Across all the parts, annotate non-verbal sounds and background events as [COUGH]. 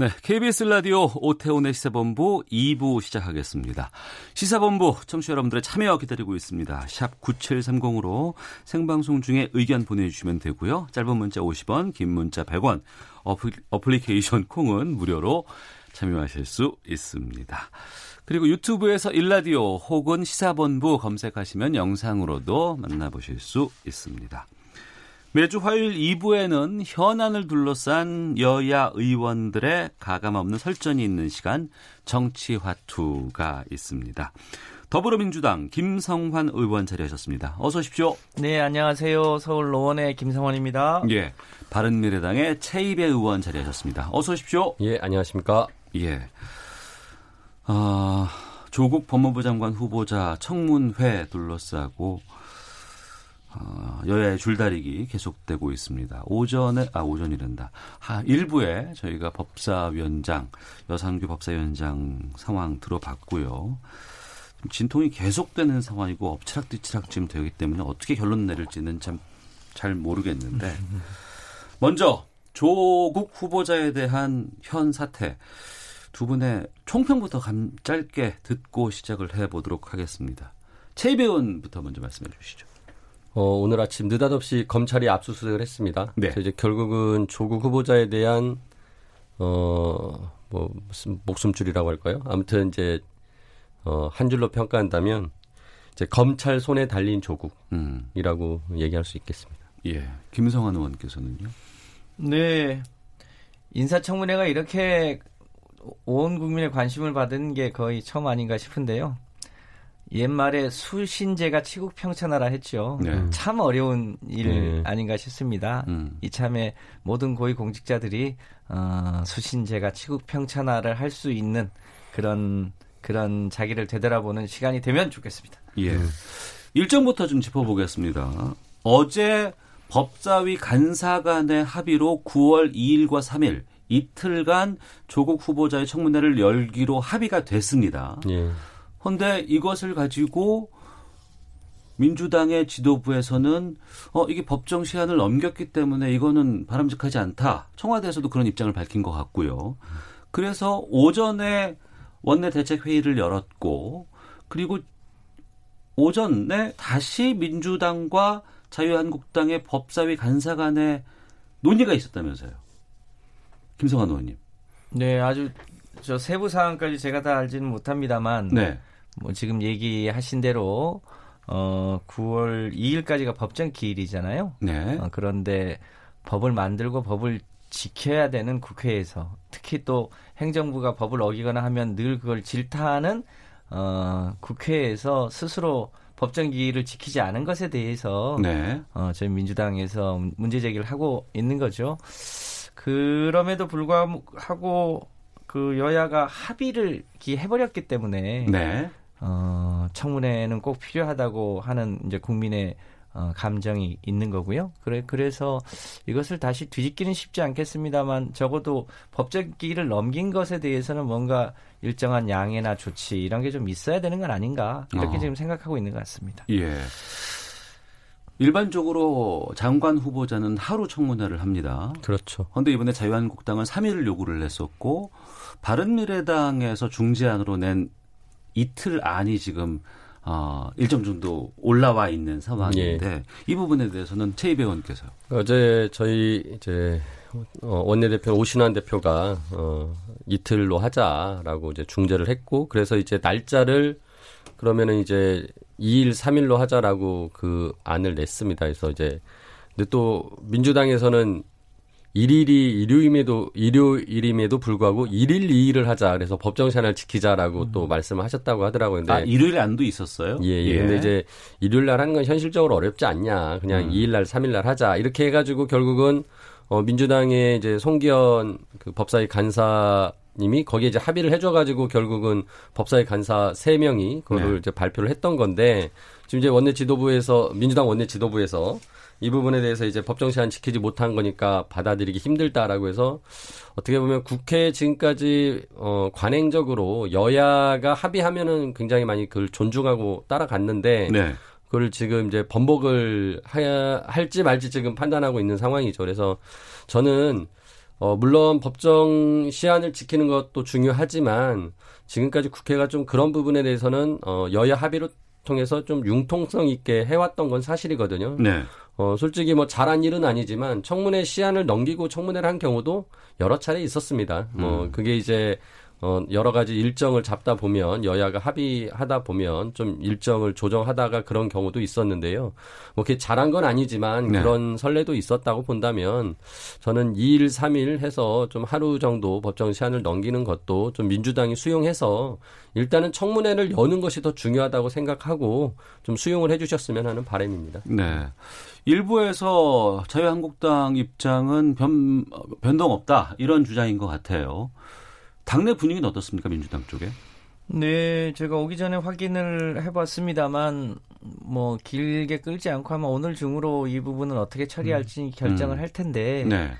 네, KBS 라디오 오태훈의 시사본부 2부 시작하겠습니다. 시사본부 청취자 여러분들의 참여 기다리고 있습니다. 샵 9730으로 생방송 중에 의견 보내주시면 되고요. 짧은 문자 50원, 긴 문자 100원, 어플리케이션 콩은 무료로 참여하실 수 있습니다. 그리고 유튜브에서 일라디오 혹은 시사본부 검색하시면 영상으로도 만나보실 수 있습니다. 매주 화요일 2부에는 현안을 둘러싼 여야 의원들의 가감 없는 설전이 있는 시간 정치화투가 있습니다. 더불어민주당 김성환 의원 자리하셨습니다. 어서 오십시오. 네, 안녕하세요. 서울 노원의 김성환입니다. 예. 바른미래당의 최입의 의원 자리하셨습니다. 어서 오십시오. 예, 안녕하십니까? 예. 아, 조국 법무부 장관 후보자 청문회 둘러싸고 어, 여야의 줄다리기 계속되고 있습니다. 오전에 아 오전이란다. 하 일부에 저희가 법사위원장 여상규 법사위원장 상황 들어봤고요. 진통이 계속되는 상황이고 엎치락뒤치락 지금 되기 때문에 어떻게 결론 내릴지는 참 잘 모르겠는데 [LAUGHS] 먼저 조국 후보자에 대한 현 사태 두 분의 총평부터 감, 짧게 듣고 시작을 해보도록 하겠습니다. 최배원부터 먼저 말씀해 주시죠. 어, 오늘 아침 느닷없이 검찰이 압수수색을 했습니다. 네. 이제 결국은 조국 후보자에 대한 어, 뭐 무슨 목숨줄이라고 할까요? 아무튼 이제 어, 한 줄로 평가한다면 이제 검찰 손에 달린 조국이라고 음. 얘기할 수 있겠습니다. 예. 김성환 의원께서는요. 네. 인사청문회가 이렇게 온 국민의 관심을 받은 게 거의 처음 아닌가 싶은데요. 옛말에 수신제가 치국평천하라 했죠. 네. 참 어려운 일 네. 아닌가 싶습니다. 음. 이참에 모든 고위 공직자들이 어, 수신제가 치국평천하를 할 수 있는 그런 그런 자기를 되돌아보는 시간이 되면 좋겠습니다. 예. 일정부터 좀 짚어보겠습니다. 어제 법사위 간사 간의 합의로 9월 2일과 3일 이틀간 조국 후보자의 청문회를 열기로 합의가 됐습니다. 예. 그런데 이것을 가지고 민주당의 지도부에서는 어 이게 법정 시한을 넘겼기 때문에 이거는 바람직하지 않다. 청와대에서도 그런 입장을 밝힌 것 같고요. 그래서 오전에 원내 대책 회의를 열었고 그리고 오전에 다시 민주당과 자유한국당의 법사위 간사 간의 논의가 있었다면서요. 김성환 의원님. 네, 아주 저 세부 사항까지 제가 다 알지는 못합니다만 네. 뭐 지금 얘기하신 대로 어 9월 2일까지가 법정 기일이잖아요. 네. 어, 그런데 법을 만들고 법을 지켜야 되는 국회에서 특히 또 행정부가 법을 어기거나 하면 늘 그걸 질타하는 어 국회에서 스스로 법정 기일을 지키지 않은 것에 대해서 네. 어 저희 민주당에서 문제 제기를 하고 있는 거죠. 그럼에도 불구하고 그 여야가 합의를 해버렸기 때문에 네. 어, 청문회는 꼭 필요하다고 하는 이제 국민의 어, 감정이 있는 거고요. 그래 그래서 이것을 다시 뒤집기는 쉽지 않겠습니다만 적어도 법적 기일을 넘긴 것에 대해서는 뭔가 일정한 양해나 조치 이런 게 좀 있어야 되는 건 아닌가 이렇게 어. 지금 생각하고 있는 것 같습니다. 예. 일반적으로 장관 후보자는 하루 청문회를 합니다. 그렇죠. 그런데 이번에 자유한국당은 3일을 요구를 했었고 바른미래당에서 중재안으로 낸 이틀 안이 지금 어, 일정 정도 올라와 있는 상황인데 예. 이 부분에 대해서는 최이배 의원께서 어제 저희 이제 어, 원내대표 오신환 대표가 어, 이틀로 하자라고 이제 중재를 했고 그래서 이제 날짜를 그러면은 이제 2일, 3일로 하자라고 그 안을 냈습니다. 그래서 이제 근데 또 민주당에서는 일일이 일요임에도 일요일임에도 불구하고 일일 2일을 하자. 그래서 법정 시한을 지키자라고 음. 또 말씀을 하셨다고 하더라고요. 근데 아, 일요일 안도 있었어요? 예, 예. 근데 이제 일요일 날 하는 건 현실적으로 어렵지 않냐. 그냥 음. 2일 날, 3일 날 하자. 이렇게 해 가지고 결국은 어 민주당의 이제 송기현 그 법사위 간사 님이 거기에 이제 합의를 해줘가지고 결국은 법사위 간사 3명이 그거를 네. 이제 발표를 했던 건데 지금 이제 원내 지도부에서 민주당 원내 지도부에서 이 부분에 대해서 이제 법정 시한 지키지 못한 거니까 받아들이기 힘들다라고 해서 어떻게 보면 국회 지금까지 어 관행적으로 여야가 합의하면은 굉장히 많이 그걸 존중하고 따라갔는데 네. 그걸 지금 이제 번복을 해야 할지 말지 지금 판단하고 있는 상황이죠. 그래서 저는 어 물론 법정 시한을 지키는 것도 중요하지만 지금까지 국회가 좀 그런 부분에 대해서는 어 여야 합의로 통해서 좀 융통성 있게 해왔던 건 사실이거든요. 네. 어, 솔직히 뭐 잘한 일은 아니지만 청문회 시한을 넘기고 청문회를 한 경우도 여러 차례 있었습니다. 뭐 음. 그게 이제 어, 여러 가지 일정을 잡다 보면 여야가 합의하다 보면 좀 일정을 조정하다가 그런 경우도 있었는데요. 뭐 그게 잘한 건 아니지만 네. 그런 선례도 있었다고 본다면 저는 2일, 3일 해서 좀 하루 정도 법정 시한을 넘기는 것도 좀 민주당이 수용해서 일단은 청문회를 여는 것이 더 중요하다고 생각하고 좀 수용을 해주셨으면 하는 바람입니다. 네. 일부에서 자유한국당 입장은 변, 변동 없다 이런 주장인 것 같아요. 당내 분위기는 어떻습니까 민주당 쪽에? 네, 제가 오기 전에 확인을 해봤습니다만 뭐 길게 끌지 않고 아마 오늘 중으로 이 부분은 어떻게 처리할지 결정을 음. 할 텐데 네.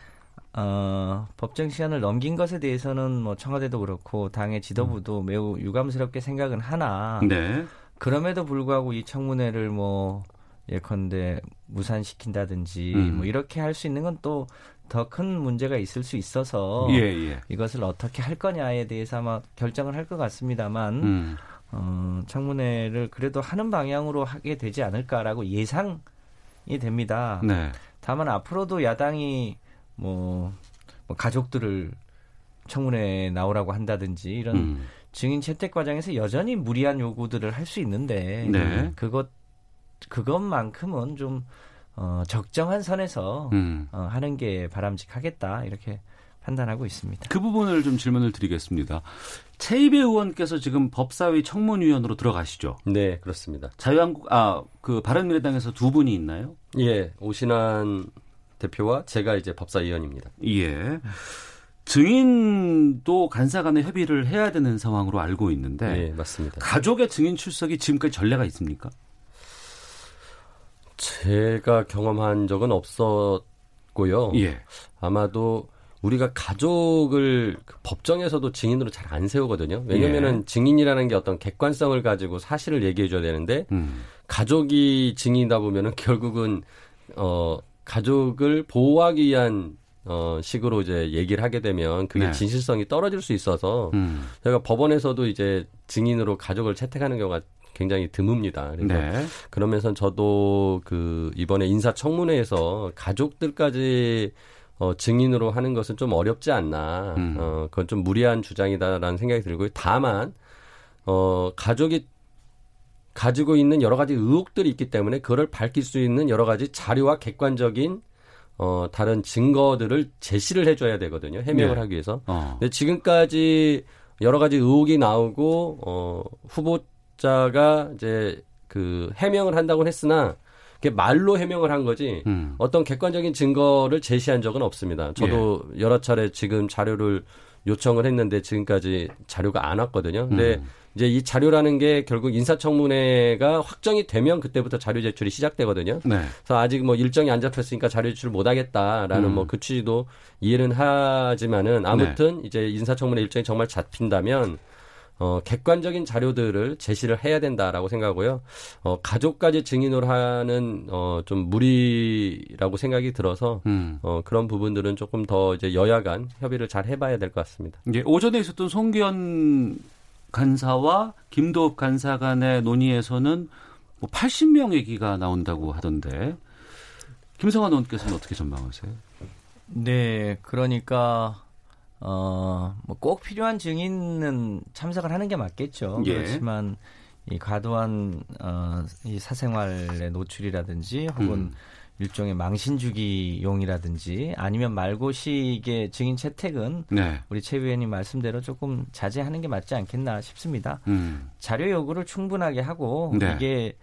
어, 법정 시한을 넘긴 것에 대해서는 뭐 청와대도 그렇고 당의 지도부도 매우 유감스럽게 생각은 하나 네. 그럼에도 불구하고 이 청문회를 뭐 예컨대 무산시킨다든지 음. 뭐 이렇게 할 수 있는 건 또 더 큰 문제가 있을 수 있어서 예, 예. 이것을 어떻게 할 거냐에 대해서 아마 결정을 할 것 같습니다만 음. 어, 청문회를 그래도 하는 방향으로 하게 되지 않을까라고 예상이 됩니다. 네. 다만 앞으로도 야당이 뭐, 뭐 가족들을 청문회에 나오라고 한다든지 이런 음. 증인 채택 과정에서 여전히 무리한 요구들을 할 수 있는데 네. 그것 그것만큼은 좀 어, 적정한 선에서 음. 어, 하는 게 바람직하겠다 이렇게 판단하고 있습니다. 그 부분을 좀 질문을 드리겠습니다. 최이배 의원께서 지금 법사위 청문위원으로 들어가시죠. 네, 그렇습니다. 자유한국 아그 바른미래당에서 두 분이 있나요? 예, 오신환 대표와 제가 이제 법사위원입니다. 예. 증인도 간사 간에 협의를 해야 되는 상황으로 알고 있는데 예, 맞습니다. 가족의 증인 출석이 지금까지 전례가 있습니까? 제가 경험한 적은 없었고요. 예. 아마도 우리가 가족을 그 법정에서도 증인으로 잘 안 세우거든요. 왜냐면은 예. 증인이라는 게 어떤 객관성을 가지고 사실을 얘기해 줘야 되는데 음. 가족이 증인이다 보면은 결국은 어 가족을 보호하기 위한 어 식으로 이제 얘기를 하게 되면 그게 네. 진실성이 떨어질 수 있어서 음. 제가 법원에서도 이제 증인으로 가족을 채택하는 경우가 굉장히 드뭅니다. 그래서 네. 그러면서 저도 그 이번에 인사청문회에서 가족들까지 어, 증인으로 하는 것은 좀 어렵지 않나. 음. 어, 그건 좀 무리한 주장이다라는 생각이 들고요. 다만, 어, 가족이 가지고 있는 여러 가지 의혹들이 있기 때문에 그걸 밝힐 수 있는 여러 가지 자료와 객관적인 어, 다른 증거들을 제시를 해줘야 되거든요. 해명을 네. 하기 위해서. 어. 근데 지금까지 여러 가지 의혹이 나오고 어 후보 자가 이제 그 해명을 한다고 했으나 그게 말로 해명을 한 거지 음. 어떤 객관적인 증거를 제시한 적은 없습니다. 저도 예. 여러 차례 지금 자료를 요청을 했는데 지금까지 자료가 안 왔거든요. 근데 음. 이제 이 자료라는 게 결국 인사청문회가 확정이 되면 그때부터 자료 제출이 시작되거든요. 네. 그래서 아직 뭐 일정이 안 잡혔으니까 자료 제출 못 하겠다라는 음. 뭐그 취지도 이해는 하지만은 아무튼 이제 인사청문회 일정이 정말 잡힌다면 어 객관적인 자료들을 제시를 해야 된다라고 생각하고요. 어 가족까지 증인으로 하는 어 좀 무리라고 생각이 들어서 음. 어 그런 부분들은 조금 더 이제 여야 간 협의를 잘 해봐야 될 것 같습니다. 이제 오전에 있었던 송기현 간사와 김도읍 간사 간의 논의에서는 뭐 80명 얘기가 나온다고 하던데 김성환 의원께서는 어떻게 전망하세요? 네, 그러니까 어, 뭐 꼭 필요한 증인은 참석을 하는 게 맞겠죠. 예. 그렇지만 이 과도한 어, 이 사생활의 노출이라든지 혹은 음. 일종의 망신 주기용이라든지 아니면 말고식의 증인 채택은 네. 우리 최 위원님 말씀대로 조금 자제하는 게 맞지 않겠나 싶습니다. 음. 자료 요구를 충분하게 하고 네. 이게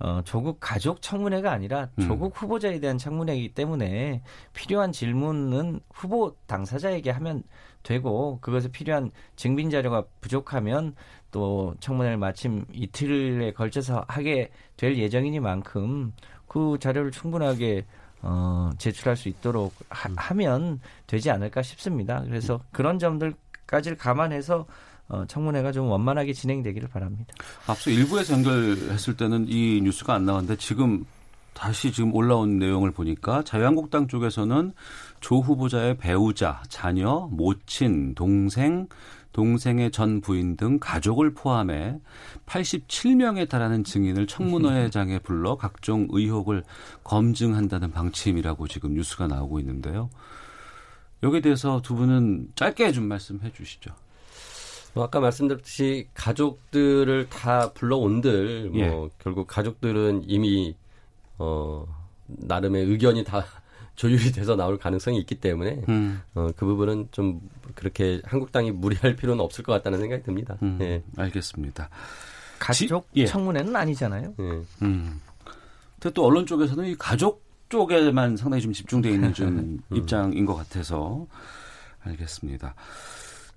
어, 조국 가족 청문회가 아니라 음. 조국 후보자에 대한 청문회이기 때문에 필요한 질문은 후보 당사자에게 하면 되고 그것에 필요한 증빙 자료가 부족하면 또 청문회를 마침 이틀에 걸쳐서 하게 될 예정이니만큼 그 자료를 충분하게 어, 제출할 수 있도록 하, 면 되지 않을까 싶습니다. 그래서 그런 점들까지를 감안해서 어, 청문회가 좀 원만하게 진행되기를 바랍니다. 앞서 일부에서 연결했을 때는 이 뉴스가 안 나왔는데 지금 다시 지금 올라온 내용을 보니까 자유한국당 쪽에서는 조 후보자의 배우자, 자녀, 모친, 동생, 동생의 전 부인 등 가족을 포함해 87명에 달하는 증인을 청문회장에 [LAUGHS] 불러 각종 의혹을 검증한다는 방침이라고 지금 뉴스가 나오고 있는데요. 여기에 대해서 두 분은 짧게 좀 말씀해 주시죠. 뭐 아까 말씀드렸듯이 가족들을 다 불러온들 뭐 예. 결국 가족들은 이미 어 나름의 의견이 다 [LAUGHS] 조율이 돼서 나올 가능성이 있기 때문에 음, 어, 그 부분은 좀 그렇게 한국당이 무리할 필요는 없을 것 같다는 생각이 듭니다. 음, 예. 알겠습니다. 가족 예. 청문회는 아니잖아요. 예. 음. 근데 또 언론 쪽에서는 이 가족 쪽에만 상당히 좀 집중돼 있는 좀 [LAUGHS] 입장인 것 같아서 알겠습니다.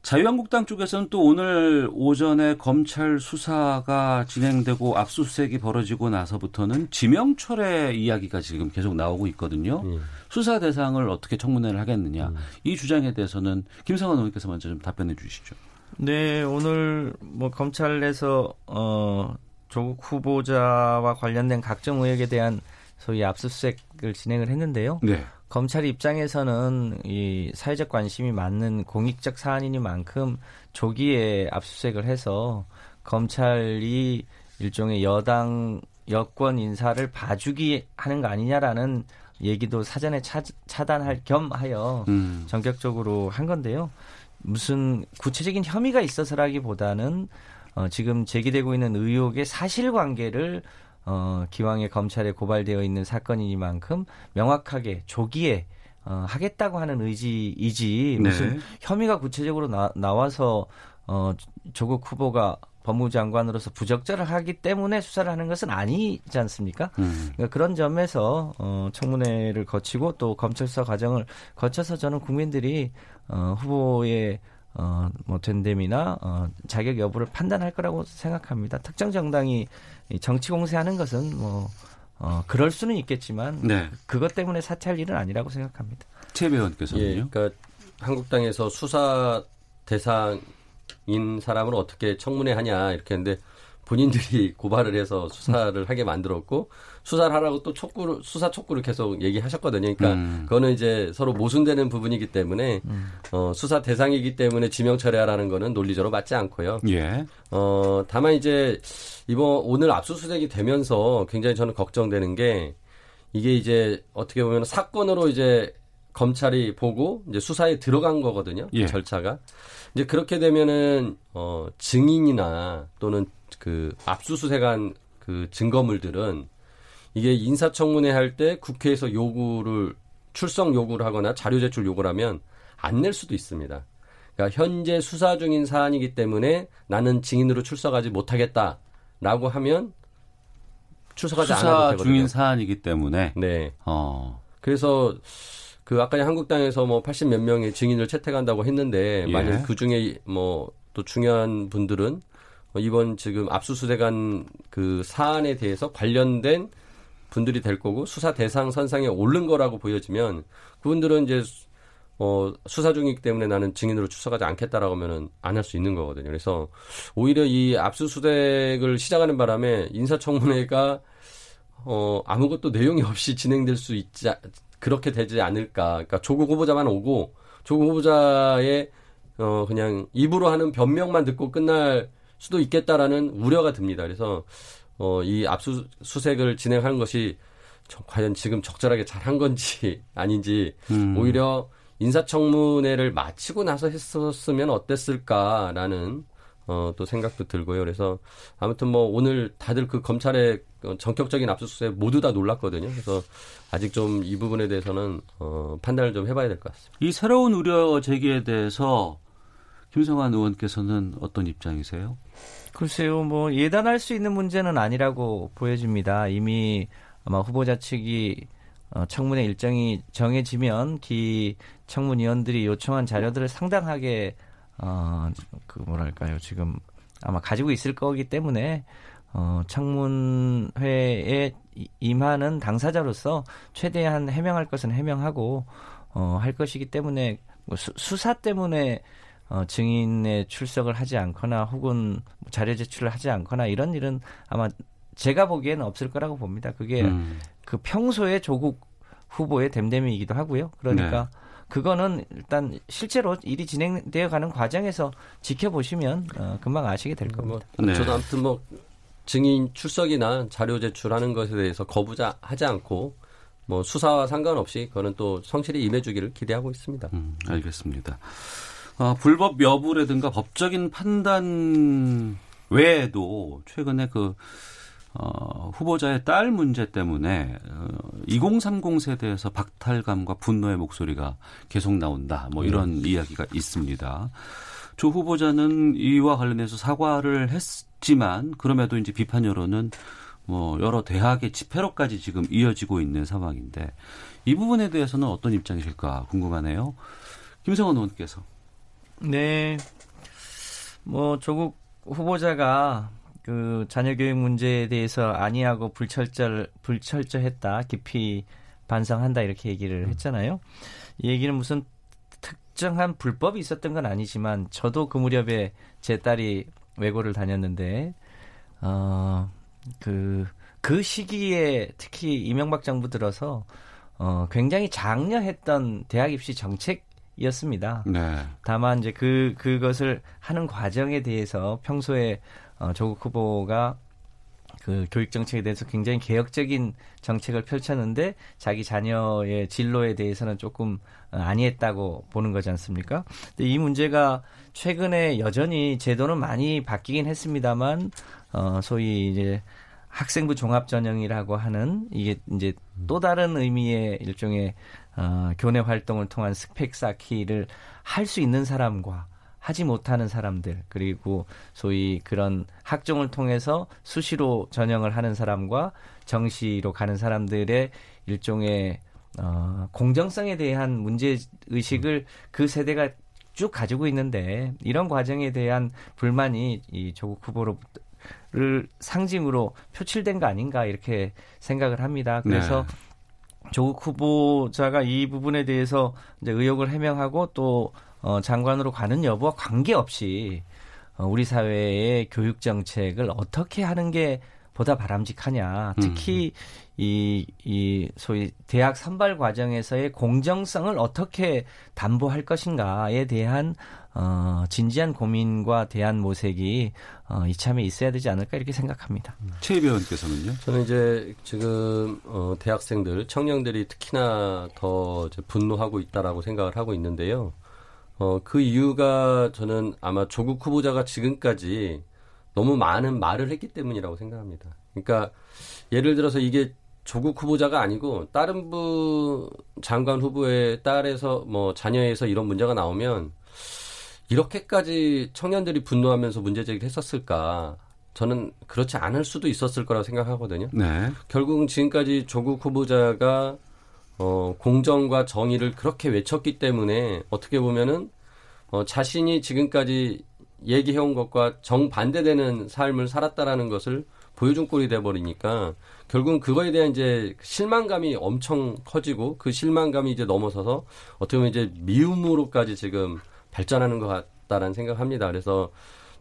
자유한국당 쪽에서는 또 오늘 오전에 검찰 수사가 진행되고 압수수색이 벌어지고 나서부터는 지명철의 이야기가 지금 계속 나오고 있거든요. 예. 수사 대상을 어떻게 청문회를 하겠느냐 이 주장에 대해서는 김성환 의원께서 먼저 좀 답변해 주시죠. 네, 오늘 뭐 검찰에서 어 조국 후보자와 관련된 각종 의혹에 대한 소위 압수수색을 진행을 했는데요. 네. 검찰 입장에서는 이 사회적 관심이 많은 공익적 사안이니만큼 조기에 압수수색을 해서 검찰이 일종의 여당 여권 인사를 봐주기 하는 거 아니냐라는 얘기도 사전에 차, 차단할 겸하여 음. 전격적으로 한 건데요. 무슨 구체적인 혐의가 있어서라기보다는 어, 지금 제기되고 있는 의혹의 사실관계를 어, 기왕에 검찰에 고발되어 있는 사건이니만큼 명확하게 조기에 어, 하겠다고 하는 의지이지 무슨 네. 혐의가 구체적으로 나, 나와서 어, 조국 후보가 법무부 장관으로서 부적절을 하기 때문에 수사를 하는 것은 아니지 않습니까? 음. 그러니까 그런 점에서 어, 청문회를 거치고 또 검찰 수사 과정을 거쳐서 저는 국민들이 어, 후보의 어, 뭐 된됨이나 어, 자격 여부를 판단할 거라고 생각합니다. 특정 정당이 이 정치 공세하는 것은 뭐 어, 그럴 수는 있겠지만 네. 그것 때문에 사퇴할 일은 아니라고 생각합니다. 최 배원께서는요. 예, 그러니까 한국당에서 수사 대상인 사람을 어떻게 청문회 하냐 이렇게 했는데 본인들이 [LAUGHS] 고발을 해서 수사를 하게 만들었고 수사를 하라고 또 촉구를 수사 촉구를 계속 얘기하셨거든요. 그러니까 음. 그거는 이제 서로 모순되는 부분이기 때문에 어, 수사 대상이기 때문에 지명 처리하라는 거는 논리적으로 맞지 않고요. 예. 어, 다만 이제 이번 오늘 압수수색이 되면서 굉장히 저는 걱정되는 게 이게 이제 어떻게 보면 사건으로 이제 검찰이 보고 이제 수사에 들어간 거거든요. 예. 절차가. 이제 그렇게 되면은 어 증인이나 또는 그 압수수색한 그 증거물들은 이게 인사청문회 할 때 국회에서 요구를 출석 요구를 하거나 자료 제출 요구를 하면 안 낼 수도 있습니다. 그러니까 현재 수사 중인 사안이기 때문에 나는 증인으로 출석하지 못하겠다 라고 하면 않아도 수사 되거든요. 중인 사안이기 때문에 네. 어. 그래서 그 아까 한국당에서 뭐 80 몇 명의 증인을 채택한다고 했는데 예. 만약 그 중에 뭐 또 중요한 분들은 어, 이번 지금 압수수색한 그 사안에 대해서 관련된 분들이 될 거고 수사 대상 선상에 오른 거라고 보여지면 그분들은 이제 어, 수사 중이기 때문에 나는 증인으로 출석하지 않겠다라고 하면은 안 할 수 있는 거거든요. 그래서 오히려 이 압수수색을 시작하는 바람에 인사청문회가 어, 아무것도 내용이 없이 진행될 수 있지, 않- 그렇게 되지 않을까. 그러니까 조국 후보자만 오고, 조국 후보자의, 어, 그냥 입으로 하는 변명만 듣고 끝날 수도 있겠다라는 우려가 듭니다. 그래서, 어, 이 압수수색을 진행하는 것이 저- 과연 지금 적절하게 잘 한 건지 아닌지, 음. 오히려 인사청문회를 마치고 나서 했었으면 어땠을까라는 어, 또 생각도 들고요. 그래서 아무튼 뭐 오늘 다들 그 검찰의 어, 전격적인 압수수색 모두 다 놀랐거든요. 그래서 아직 좀 이 부분에 대해서는 어, 판단을 좀 해봐야 될 것 같습니다. 이 새로운 우려 제기에 대해서 김성환 의원께서는 어떤 입장이세요? 글쎄요, 뭐 예단할 수 있는 문제는 아니라고 보여집니다. 이미 아마 후보자 측이 어, 청문회 일정이 정해지면 기 청문위원들이 요청한 자료들을 상당하게 어, 그 뭐랄까요 지금 아마 가지고 있을 거기 때문에 어, 청문회에 임하는 당사자로서 최대한 해명할 것은 해명하고 어, 할 것이기 때문에 뭐 수, 수사 때문에 어, 증인의 출석을 하지 않거나 혹은 자료 제출을 하지 않거나 이런 일은 아마 제가 보기에는 없을 거라고 봅니다. 그게 음. 그 평소에 조국 후보의 댐댐이기도 하고요. 그러니까 네. 그거는 일단 실제로 일이 진행되어 가는 과정에서 지켜보시면 어, 금방 아시게 될 겁니다. 뭐, 네. 저도 아무튼 뭐 증인 출석이나 자료 제출하는 것에 대해서 거부하지 않고 뭐 수사와 상관없이 그거는 또 성실히 임해주기를 기대하고 있습니다. 음, 알겠습니다. 어, 불법 여부라든가 법적인 판단 외에도 최근에 그 어, 후보자의 딸 문제 때문에 어, 2030 세대에서 박탈감과 분노의 목소리가 계속 나온다. 뭐 이런 음. 이야기가 있습니다. 조 후보자는 이와 관련해서 사과를 했지만 그럼에도 이제 비판 여론은 뭐 여러 대학의 집회로까지 지금 이어지고 있는 상황인데 이 부분에 대해서는 어떤 입장이실까 궁금하네요. 김성원 의원께서. 네. 뭐 조국 후보자가 그 자녀 교육 문제에 대해서 아니하고 불철저 불철저했다 깊이 반성한다 이렇게 얘기를 음. 했잖아요. 이 얘기는 무슨 특정한 불법이 있었던 건 아니지만 저도 그 무렵에 제 딸이 외고를 다녔는데 어그그 그 시기에 특히 이명박 정부 들어서 어 굉장히 장려했던 대학 입시 정책 이었습니다. 네. 다만 이제 그 그것을 하는 과정에 대해서 평소에 어, 조국 후보가 그 교육 정책에 대해서 굉장히 개혁적인 정책을 펼쳤는데 자기 자녀의 진로에 대해서는 조금 어, 아니했다고 보는 거지 않습니까? 근데 이 문제가 최근에 여전히 제도는 많이 바뀌긴 했습니다만 어 소위 이제 학생부 종합 전형이라고 하는 이게 이제 또 다른 의미의 일종의 어 교내 활동을 통한 스펙 쌓기를 할 수 있는 사람과 하지 못하는 사람들 그리고 소위 그런 학종을 통해서 수시로 전형을 하는 사람과 정시로 가는 사람들의 일종의 어, 공정성에 대한 문제 의식을 그 세대가 쭉 가지고 있는데 이런 과정에 대한 불만이 이 조국 후보를 상징으로 표출된 거 아닌가 이렇게 생각을 합니다. 그래서 네. 조국 후보자가 이 부분에 대해서 이제 의혹을 해명하고 또 어, 장관으로 가는 여부와 관계없이 어, 우리 사회의 교육 정책을 어떻게 하는 게 보다 바람직하냐. 특히 음. 이, 이 소위 대학 선발 과정에서의 공정성을 어떻게 담보할 것인가에 대한 어, 진지한 고민과 대한 모색이 어, 이참에 있어야 되지 않을까 이렇게 생각합니다. 최 의원께서는요? 저는 이제 지금 어, 대학생들, 청년들이 특히나 더 분노하고 있다라고 생각을 하고 있는데요. 어, 그 이유가 저는 아마 조국 후보자가 지금까지 너무 많은 말을 했기 때문이라고 생각합니다. 그러니까 예를 들어서 이게 조국 후보자가 아니고 다른 부 장관 후보의 딸에서 뭐 자녀에서 이런 문제가 나오면 이렇게까지 청년들이 분노하면서 문제 제기를 했었을까? 저는 그렇지 않을 수도 있었을 거라고 생각하거든요. 네. 결국은 지금까지 조국 후보자가 어, 공정과 정의를 그렇게 외쳤기 때문에 어떻게 보면은 어, 자신이 지금까지 얘기해온 것과 정반대되는 삶을 살았다라는 것을 보여준 꼴이 돼버리니까 결국은 그거에 대한 이제 실망감이 엄청 커지고 그 실망감이 이제 넘어서서 어떻게 보면 이제 미움으로까지 지금 발전하는 것 같다라는 생각합니다. 그래서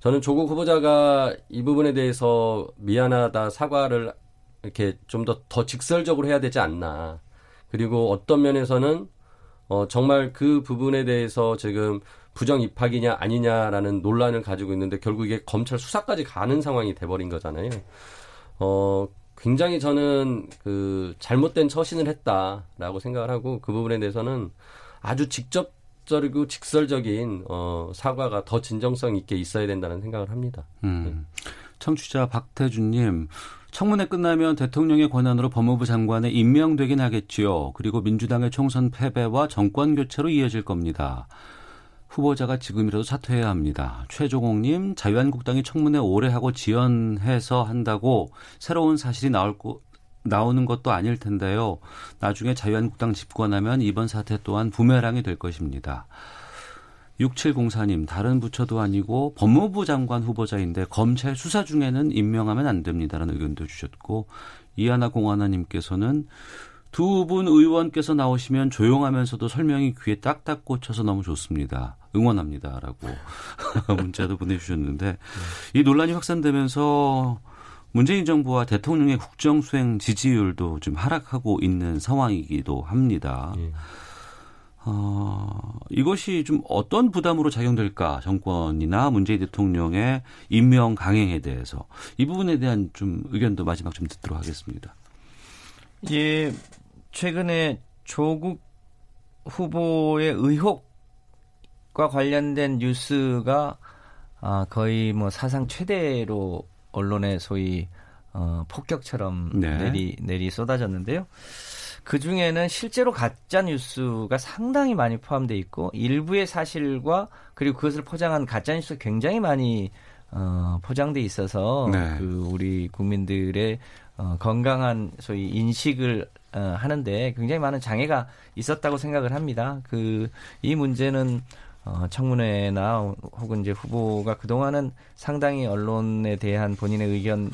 저는 조국 후보자가 이 부분에 대해서 미안하다 사과를 이렇게 좀 더더 직설적으로 해야 되지 않나. 그리고 어떤 면에서는 어, 정말 그 부분에 대해서 지금 부정 입학이냐 아니냐라는 논란을 가지고 있는데 결국 이게 검찰 수사까지 가는 상황이 돼버린 거잖아요. 어, 굉장히 저는 그 잘못된 처신을 했다라고 생각을 하고 그 부분에 대해서는 아주 직접적이고 직설적인 어, 사과가 더 진정성 있게 있어야 된다는 생각을 합니다. 음. 네. 청취자 박태준님, 청문회 끝나면 대통령의 권한으로 법무부 장관에 임명되긴 하겠지요. 그리고 민주당의 총선 패배와 정권 교체로 이어질 겁니다. 후보자가 지금이라도 사퇴해야 합니다. 최종옥님 자유한국당이 청문회 오래 하고 지연해서 한다고 새로운 사실이 나올 거, 나오는 것도 아닐 텐데요. 나중에 자유한국당 집권하면 이번 사태 또한 부메랑이 될 것입니다. 6704님, 다른 부처도 아니고 법무부 장관 후보자인데 검찰 수사 중에는 임명하면 안 됩니다라는 의견도 주셨고, 이하나 공하나님께서는 두 분 의원께서 나오시면 조용하면서도 설명이 귀에 딱딱 꽂혀서 너무 좋습니다. 응원합니다라고 [LAUGHS] 문자도 보내주셨는데 이 논란이 확산되면서 문재인 정부와 대통령의 국정 수행 지지율도 좀 하락하고 있는 상황이기도 합니다. 예. 어, 이것이 좀 어떤 부담으로 작용될까 정권이나 문재인 대통령의 임명 강행에 대해서 이 부분에 대한 좀 의견도 마지막 좀 듣도록 하겠습니다. 예, 최근에 조국 후보의 의혹과 관련된 뉴스가 아, 거의 뭐 사상 최대로 언론에 소위 어, 폭격처럼 네. 내리 내리 쏟아졌는데요. 그 중에는 실제로 가짜 뉴스가 상당히 많이 포함되어 있고 일부의 사실과 그리고 그것을 포장한 가짜 뉴스가 굉장히 많이 어, 포장돼 있어서 네. 그 우리 국민들의 어, 건강한 소위 인식을 어, 하는데 굉장히 많은 장애가 있었다고 생각을 합니다. 그 이 문제는 어, 청문회나 혹은 이제 후보가 그동안은 상당히 언론에 대한 본인의 의견을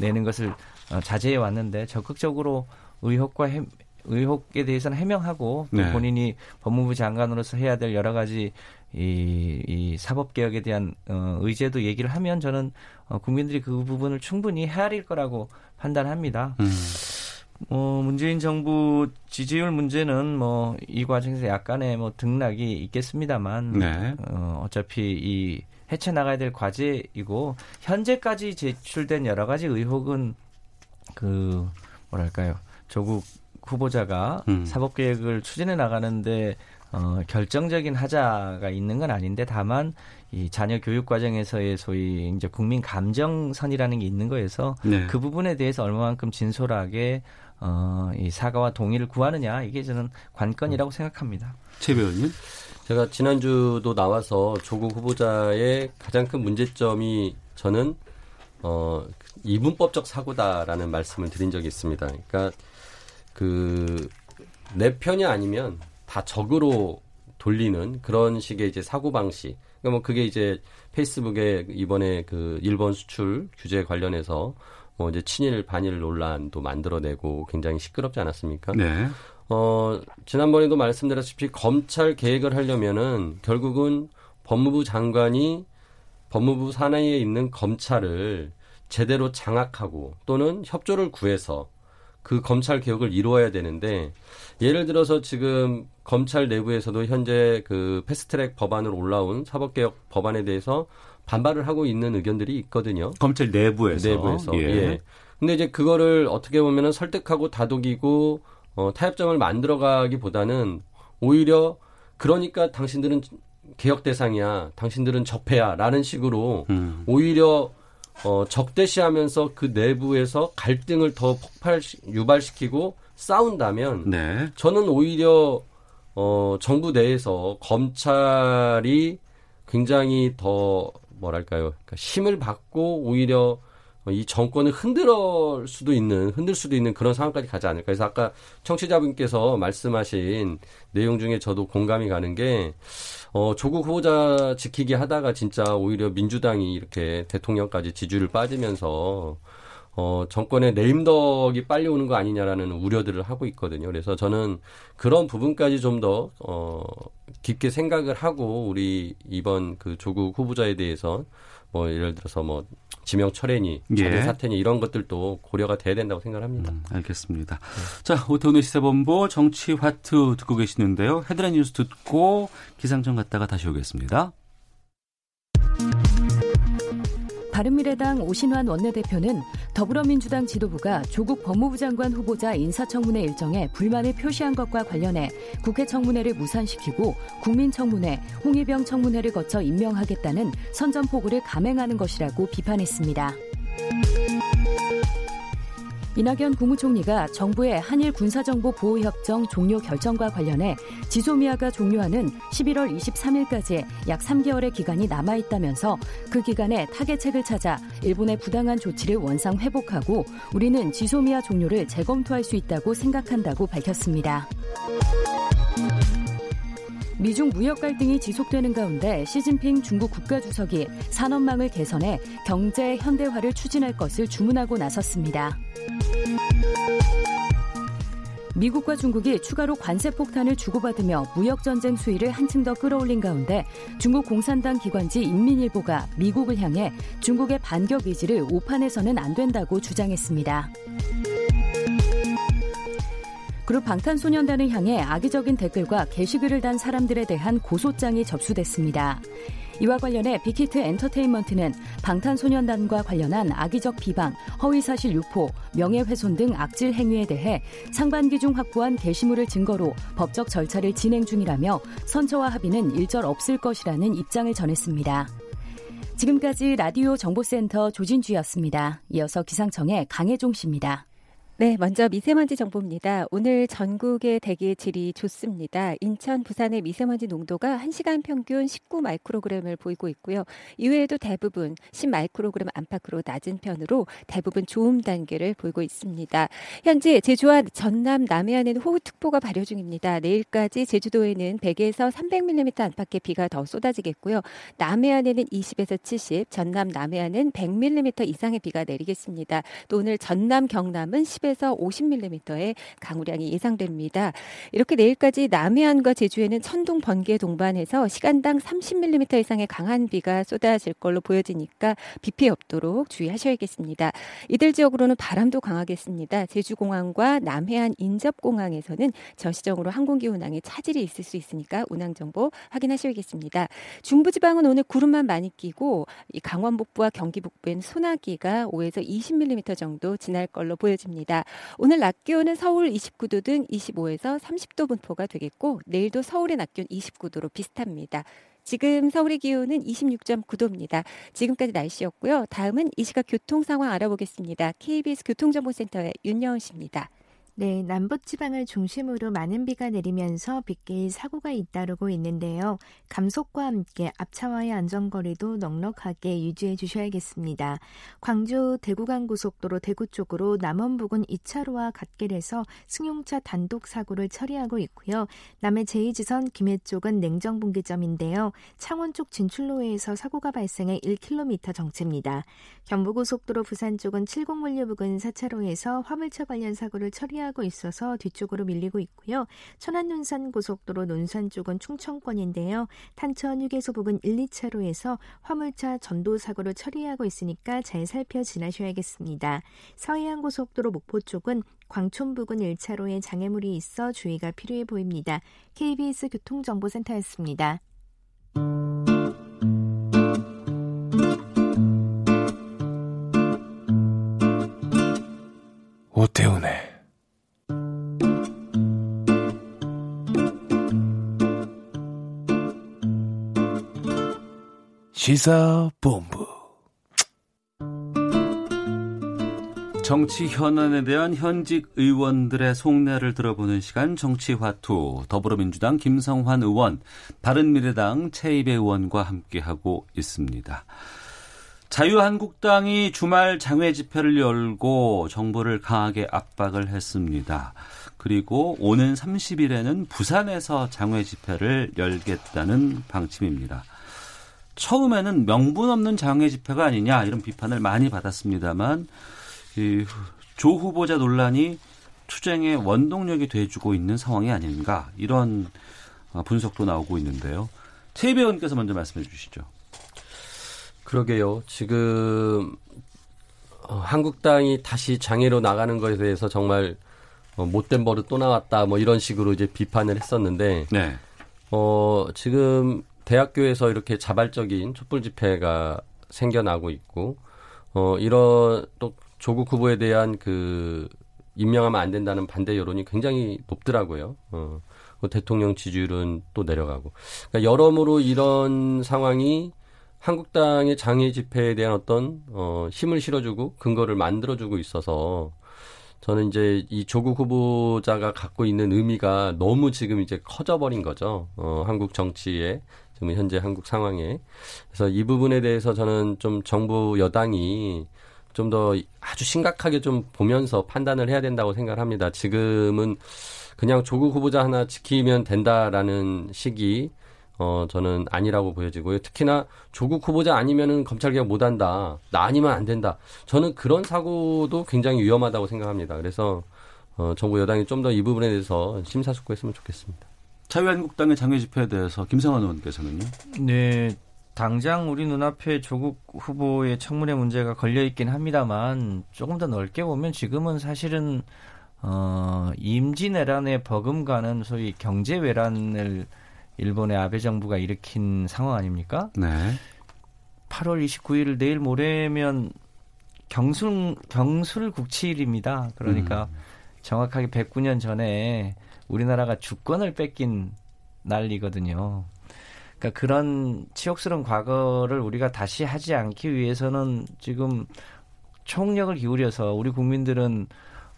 내는 것을 어, 자제해 왔는데 적극적으로 의혹과 해, 의혹에 대해서는 해명하고 네. 본인이 법무부 장관으로서 해야 될 여러 가지 이, 이 사법 개혁에 대한 어, 의제도 얘기를 하면 저는 어, 국민들이 그 부분을 충분히 헤아릴 거라고 판단합니다. 음. 어, 문재인 정부 지지율 문제는 뭐 이 과정에서 약간의 뭐 등락이 있겠습니다만 네. 어, 어차피 이 해체 나가야 될 과제이고 현재까지 제출된 여러 가지 의혹은 그 뭐랄까요 조국 후보자가 음. 사법 계획을 추진해 나가는데 어, 결정적인 하자가 있는 건 아닌데 다만 이 자녀 교육 과정에서의 소위 이제 국민 감정선이라는 게 있는 거에서 네. 그 부분에 대해서 얼마만큼 진솔하게 어, 이 사과와 동의를 구하느냐 이게 저는 관건이라고 음. 생각합니다. 최 배우님. 제가 지난주도 나와서 조국 후보자의 가장 큰 문제점이 저는 어, 이분법적 사고다라는 말씀을 드린 적이 있습니다. 그러니까 그 내 편이 아니면 다 적으로 돌리는 그런 식의 이제 사고 방식. 그러니까 뭐 그게 이제 페이스북에 이번에 그 일본 수출 규제 관련해서 뭐 이제 친일 반일 논란도 만들어내고 굉장히 시끄럽지 않았습니까? 네. 어, 지난번에도 말씀드렸다시피 검찰 개혁을 하려면은 결국은 법무부 장관이 법무부 산하에 있는 검찰을 제대로 장악하고 또는 협조를 구해서 그 검찰 개혁을 이루어야 되는데 예를 들어서 지금 검찰 내부에서도 현재 그 패스트트랙 법안으로 올라온 사법개혁 법안에 대해서 반발을 하고 있는 의견들이 있거든요. 검찰 내부에서. 내부에서. 예. 예. 근데 이제 그거를 어떻게 보면은 설득하고 다독이고 어, 타협점을 만들어가기보다는 오히려 그러니까 당신들은 개혁 대상이야, 당신들은 적폐야라는 식으로 음. 오히려 어, 적대시하면서 그 내부에서 갈등을 더 폭발 유발시키고 싸운다면 네. 저는 오히려 어, 정부 내에서 검찰이 굉장히 더 뭐랄까요 그러니까 힘을 받고 오히려 이 정권을 흔들 수도 있는 흔들 수도 있는 그런 상황까지 가지 않을까. 그래서 아까 청취자분께서 말씀하신 내용 중에 저도 공감이 가는 게 어, 조국 후보자 지키기 하다가 진짜 오히려 민주당이 이렇게 대통령까지 지지율 빠지면서 어, 정권의 내임덕이 빨리 오는 거 아니냐라는 우려들을 하고 있거든요. 그래서 저는 그런 부분까지 좀 더, 어, 깊게 생각을 하고 우리 이번 그 조국 후보자에 대해서 뭐 예를 들어서 뭐 지명 철회니 자료 예. 사퇴니 이런 것들도 고려가 돼야 된다고 생각합니다. 음, 알겠습니다. 네. 자 오태훈의 시사본부 정치 화투 듣고 계시는데요. 헤드라인 뉴스 듣고 기상청 갔다가 다시 오겠습니다. 바른미래당 오신환 원내대표는 더불어민주당 지도부가 조국 법무부 장관 후보자 인사청문회 일정에 불만을 표시한 것과 관련해 국회 청문회를 무산시키고 국민청문회, 홍위병 청문회를 거쳐 임명하겠다는 선전포고를 감행하는 것이라고 비판했습니다. 이낙연 국무총리가 정부의 한일 군사정보 보호협정 종료 결정과 관련해 지소미아가 종료하는 11월 23일까지 약 3개월의 기간이 남아있다면서 그 기간에 타개책을 찾아 일본의 부당한 조치를 원상 회복하고 우리는 지소미아 종료를 재검토할 수 있다고 생각한다고 밝혔습니다. 미중 무역 갈등이 지속되는 가운데 시진핑 중국 국가주석이 산업망을 개선해 경제 현대화를 추진할 것을 주문하고 나섰습니다. 미국과 중국이 추가로 관세 폭탄을 주고받으며 무역 전쟁 수위를 한층 더 끌어올린 가운데 중국 공산당 기관지 인민일보가 미국을 향해 중국의 반격 의지를 오판해서는 안 된다고 주장했습니다. 그룹 방탄소년단을 향해 악의적인 댓글과 게시글을 단 사람들에 대한 고소장이 접수됐습니다. 이와 관련해 빅히트 엔터테인먼트는 방탄소년단과 관련한 악의적 비방, 허위사실 유포, 명예훼손 등 악질 행위에 대해 상반기 중 확보한 게시물을 증거로 법적 절차를 진행 중이라며 선처와 합의는 일절 없을 것이라는 입장을 전했습니다. 지금까지 라디오 정보센터 조진주였습니다. 이어서 기상청의 강혜종 씨입니다. 네, 먼저 미세먼지 정보입니다. 오늘 전국의 대기 질이 좋습니다. 인천, 부산의 미세먼지 농도가 1시간 평균 19 마이크로그램을 보이고 있고요. 이외에도 대부분 10 마이크로그램 안팎으로 낮은 편으로 대부분 좋음 단계를 보이고 있습니다. 현재 제주와 전남, 남해안에는 호우특보가 발효 중입니다. 내일까지 제주도에는 100에서 300mm 안팎의 비가 더 쏟아지겠고요. 남해안에는 20에서 70, 전남, 남해안은 100mm 이상의 비가 내리겠습니다. 또 오늘 전남, 경남은 10에서 30에서 50mm의 강우량이 예상됩니다. 이렇게 내일까지 남해안과 제주에는 천둥 번개 동반해서 시간당 30mm 이상의 강한 비가 쏟아질 걸로 보여지니까 비 피해 없도록 주의하셔야겠습니다. 이들 지역으로는 바람도 강하겠습니다. 제주공항과 남해안 인접공항에서는 저시정으로 항공기 운항에 차질이 있을 수 있으니까 운항 정보 확인하셔야겠습니다. 중부지방은 오늘 구름만 많이 끼고 강원 북부와 경기 북부엔 소나기가 5에서 20mm 정도 지날 걸로 보여집 니다. 오늘 낮 기온은 서울 29도 등 25에서 30도 분포가 되겠고 내일도 서울의 낮 기온 29도로 비슷합니다. 지금 서울의 기온은 26.9도입니다. 지금까지 날씨였고요. 다음은 이 시각 교통 상황 알아보겠습니다. KBS 교통정보센터의 윤여은 씨입니다. 네, 남부지방을 중심으로 많은 비가 내리면서 빗길 사고가 잇따르고 있는데요. 감속과 함께 앞차와의 안전거리도 넉넉하게 유지해 주셔야겠습니다. 광주 대구간 고속도로 대구 쪽으로 남원 부근 2차로와 갓길에서 승용차 단독 사고를 처리하고 있고요. 남해 제2지선 김해 쪽은 냉정분기점인데요. 창원 쪽 진출로에서 사고가 발생해 1km 정체입니다. 경부고속도로 부산 쪽은 70물류 부근 4차로에서 화물차 관련 사고를 처리하고 하고 있어서 뒤쪽으로 밀리고 있고요. 천안 논산 고속도로 논산 쪽은 충청권인데요. 탄천 휴게소 부근 1, 2차로에서 화물차 전도 사고를 처리하고 있으니까 잘 살펴 지나셔야겠습니다. 서해안 고속도로 목포 쪽은 광촌 부근 1차로에 장애물이 있어 주의가 필요해 보입니다. KBS 교통정보센터였습니다. 오태훈의 시사본부 정치 현안에 대한 현직 의원들의 속내를 들어보는 시간 정치화투 더불어민주당 김성환 의원, 바른미래당 최이배 의원과 함께하고 있습니다. 자유한국당이 주말 장외 집회를 열고 정부를 강하게 압박을 했습니다. 그리고 오는 30일에는 부산에서 장외 집회를 열겠다는 방침입니다. 처음에는 명분 없는 장외 집회가 아니냐 이런 비판을 많이 받았습니다만 이조 후보자 논란이 투쟁의 원동력이 돼주고 있는 상황이 아닌가 이런 어, 분석도 나오고 있는데요. 최배 의원께서 먼저 말씀해 주시죠. 그러게요. 지금 어, 한국당이 다시 장애로 나가는 것에 대해서 정말 어, 못된 버릇 또 나왔다 뭐 이런 식으로 이제 비판을 했었는데 네. 어 지금 대학교에서 이렇게 자발적인 촛불 집회가 생겨나고 있고 어 이런 또 조국 후보에 대한 그 임명하면 안 된다는 반대 여론이 굉장히 높더라고요. 어. 그 대통령 지지율은 또 내려가고. 그러니까 여러모로 이런 상황이 한국당의 장애 집회에 대한 어떤 어 힘을 실어주고 근거를 만들어주고 있어서 저는 이제 이 조국 후보자가 갖고 있는 의미가 너무 지금 이제 커져버린 거죠. 어, 한국 정치에 지금 현재 한국 상황에 그래서 이 부분에 대해서 저는 좀 정부 여당이 좀 더 아주 심각하게 좀 보면서 판단을 해야 된다고 생각을 합니다. 지금은 그냥 조국 후보자 하나 지키면 된다라는 시기 어 저는 아니라고 보여지고요. 특히나 조국 후보자 아니면은 검찰 개혁 못 한다. 나 아니면 안 된다. 저는 그런 사고도 굉장히 위험하다고 생각합니다. 그래서 어 정부 여당이 좀 더 이 부분에 대해서 심사숙고했으면 좋겠습니다. 자유한국당의 장외 집회에 대해서 김성환 의원께서는요. 네, 당장 우리 눈앞에 조국 후보의 청문회 문제가 걸려 있긴 합니다만 조금 더 넓게 보면 지금은 사실은 어, 임진 외란에 버금가는 소위 경제 외란을 일본의 아베 정부가 일으킨 상황 아닙니까? 네. 8월 29일 내일 모레면 경술 경술 국치일입니다. 그러니까 정확하게 109년 전에 우리나라가 주권을 뺏긴 날이거든요. 그러니까 그런 치욕스러운 과거를 우리가 다시 하지 않기 위해서는 지금 총력을 기울여서 우리 국민들은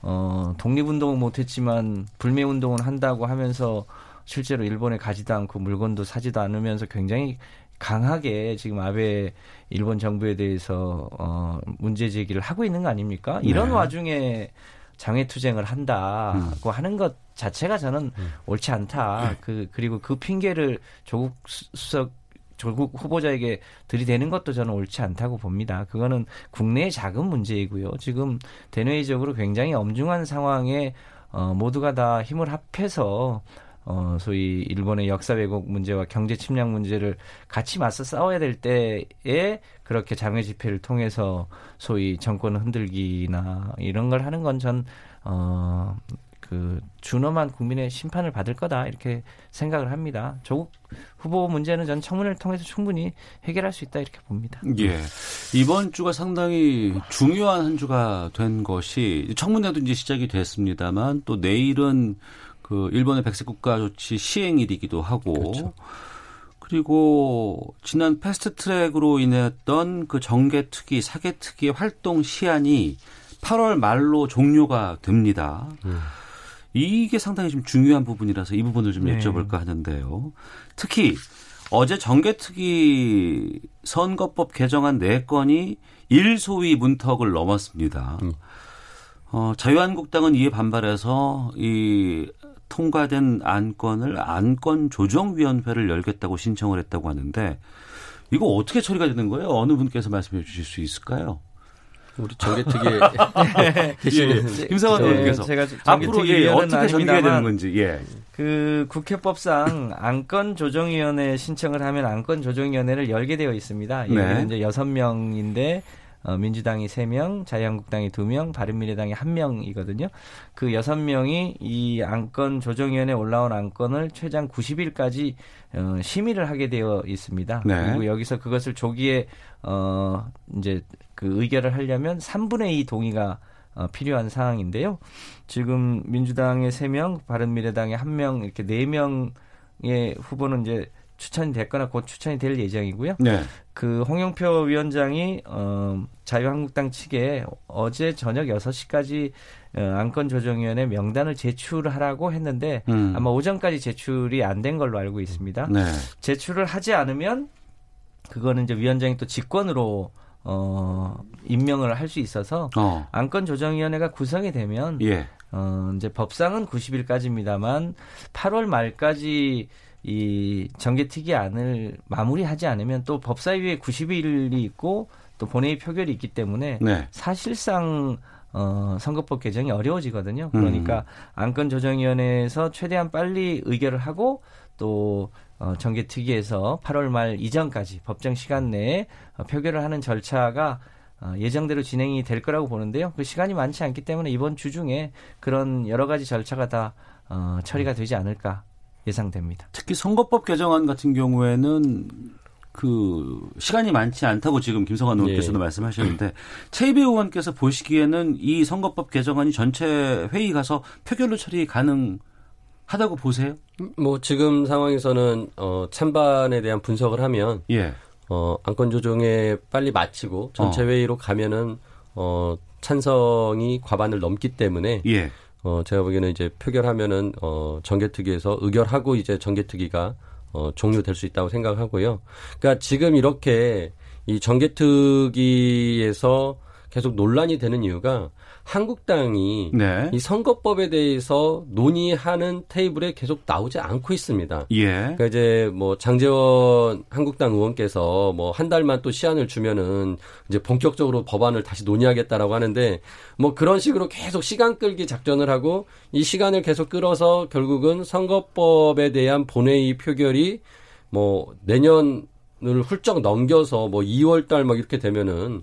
어, 독립운동은 못했지만 불매운동은 한다고 하면서 실제로 일본에 가지도 않고 물건도 사지도 않으면서 굉장히 강하게 지금 아베 일본 정부에 대해서 어, 문제 제기를 하고 있는 거 아닙니까? 이런 네. 와중에 장외 투쟁을 한다고 하는 것 자체가 저는 옳지 않다. 그 그리고 그 핑계를 조국 수- 수석 조국 후보자에게 들이대는 것도 저는 옳지 않다고 봅니다. 그거는 국내의 작은 문제이고요. 지금 대내적으로 굉장히 엄중한 상황에 어, 모두가 다 힘을 합해서 어, 소위 일본의 역사 왜곡 문제와 경제 침략 문제를 같이 맞서 싸워야 될 때에 그렇게 장외 집회를 통해서 소위 정권 흔들기나 이런 걸 하는 건 전 어, 그 준엄한 국민의 심판을 받을 거다 이렇게 생각을 합니다. 조국 후보 문제는 전 청문회를 통해서 충분히 해결할 수 있다 이렇게 봅니다. 예. 이번 주가 상당히 중요한 한 주가 된 것이 청문회도 이제 시작이 됐습니다만 또 내일은 그 일본의 백색 국가 조치 시행일이기도 하고 그렇죠. 그리고 지난 패스트 트랙으로 인했던 그 정개 특위, 사개 특위의 활동 시한이 8월 말로 종료가 됩니다. 음. 이게 상당히 좀 중요한 부분이라서 이 부분을 좀 네. 여쭤볼까 하는데요. 특히 어제 정개특위 선거법 개정안 4건이 일소위 문턱을 넘었습니다. 음. 어, 자유한국당은 이에 반발해서 이 통과된 안건을 안건 조정위원회를 열겠다고 신청을 했다고 하는데 이거 어떻게 처리가 되는 거예요? 어느 분께서 말씀해 주실 수 있을까요? 우리 정개특위에 [LAUGHS] 계시는 예, 김상환 네, 의원께서 제가 앞으로 예, 어떻게 전개가 되는 건지 예. 그 국회법상 안건 조정위원회 신청을 하면 안건 조정위원회를 열게 되어 있습니다. 네. 여기는 이제 여섯 명인데 어, 민주당이 세명 자유한국당이 두명 바른미래당이 한명이거든요그 여섯 명이 이 안건 조정위원회 에 올라온 안건을 최장 90일까지 어, 심의를 하게 되어 있습니다. 네. 그리고 여기서 그것을 조기에 어, 이제 그 의결을 하려면 3분의 2 동의가 어, 필요한 상황인데요. 지금 민주당의 3명, 바른미래당의 1명, 이렇게 4명의 후보는 이제 추천이 됐거나 곧 추천이 될 예정이고요. 네. 그 홍영표 위원장이 어, 자유한국당 측에 어제 저녁 6시까지 어, 안건조정위원회 명단을 제출하라고 했는데 음. 아마 오전까지 제출이 안 된 걸로 알고 있습니다. 네. 제출을 하지 않으면 그거는 이제 위원장이 또 직권으로 어, 임명을 할 수 있어서 어. 안건 조정위원회가 구성이 되면 예. 어, 이제 법상은 90일까지입니다만 8월 말까지 이 정개특위안을 마무리하지 않으면 또 법사위에 90일이 있고 또 본회의 표결이 있기 때문에 네. 사실상 어, 선거법 개정이 어려워지거든요. 그러니까 안건조정위원회에서 최대한 빨리 의결을 하고 또 어, 정개특위에서 8월 말 이전까지 법정 시간 내에 어, 표결을 하는 절차가 어, 예정대로 진행이 될 거라고 보는데요. 그 시간이 많지 않기 때문에 이번 주 중에 그런 여러 가지 절차가 다 어, 처리가 되지 않을까 예상됩니다. 특히 선거법 개정안 같은 경우에는 그 시간이 많지 않다고 지금 김성환 의원께서도 예. 말씀하셨는데 최이배 의원께서 보시기에는 이 선거법 개정안이 전체 회의 가서 표결로 처리 가능 하다고 보세요? 뭐 지금 상황에서는 어 찬반에 대한 분석을 하면 예. 어 안건 조정에 빨리 마치고 전체 어. 회의로 가면은 어 찬성이 과반을 넘기 때문에 예. 어 제가 보기에는 이제 표결하면은 어 정개특위에서 의결하고 이제 정개특위가 어 종료될 수 있다고 생각하고요. 그러니까 지금 이렇게 이 정개특위에서 계속 논란이 되는 이유가 한국당이 네. 이 선거법에 대해서 논의하는 테이블에 계속 나오지 않고 있습니다. 예. 그러니까 이제 뭐 장재원 한국당 의원께서 뭐 한 달만 또 시한을 주면은 이제 본격적으로 법안을 다시 논의하겠다라고 하는데 뭐 그런 식으로 계속 시간 끌기 작전을 하고 이 시간을 계속 끌어서 결국은 선거법에 대한 본회의 표결이 뭐 내년을 훌쩍 넘겨서 뭐 2월 달 막 이렇게 되면은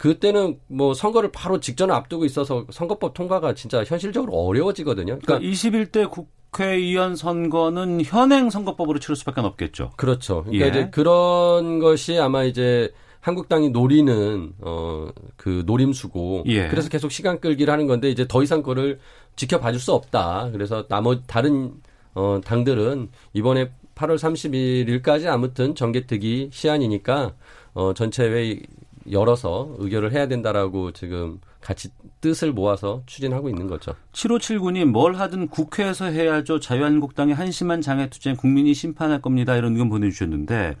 그때는 뭐 선거를 바로 직전에 앞두고 있어서 선거법 통과가 진짜 현실적으로 어려워지거든요. 그러니까 그러니까 21대 국회의원 선거는 현행 선거법으로 치를 수밖에 없겠죠. 그렇죠. 그러니까 예. 이제 그런 것이 아마 이제 한국당이 노리는 어 그 노림수고 예. 그래서 계속 시간 끌기를 하는 건데 이제 더 이상 그거를 지켜봐 줄 수 없다. 그래서 나머 다른 어 당들은 이번에 8월 31일까지 아무튼 정개특위 시한이니까 어 전체 회의 열어서 의결을 해야 된다라고 지금 같이 뜻을 모아서 추진하고 있는 거죠. 7579님 뭘 하든 국회에서 해야죠. 자유한국당의 한심한 장애투쟁 국민이 심판할 겁니다. 이런 의견 보내주셨는데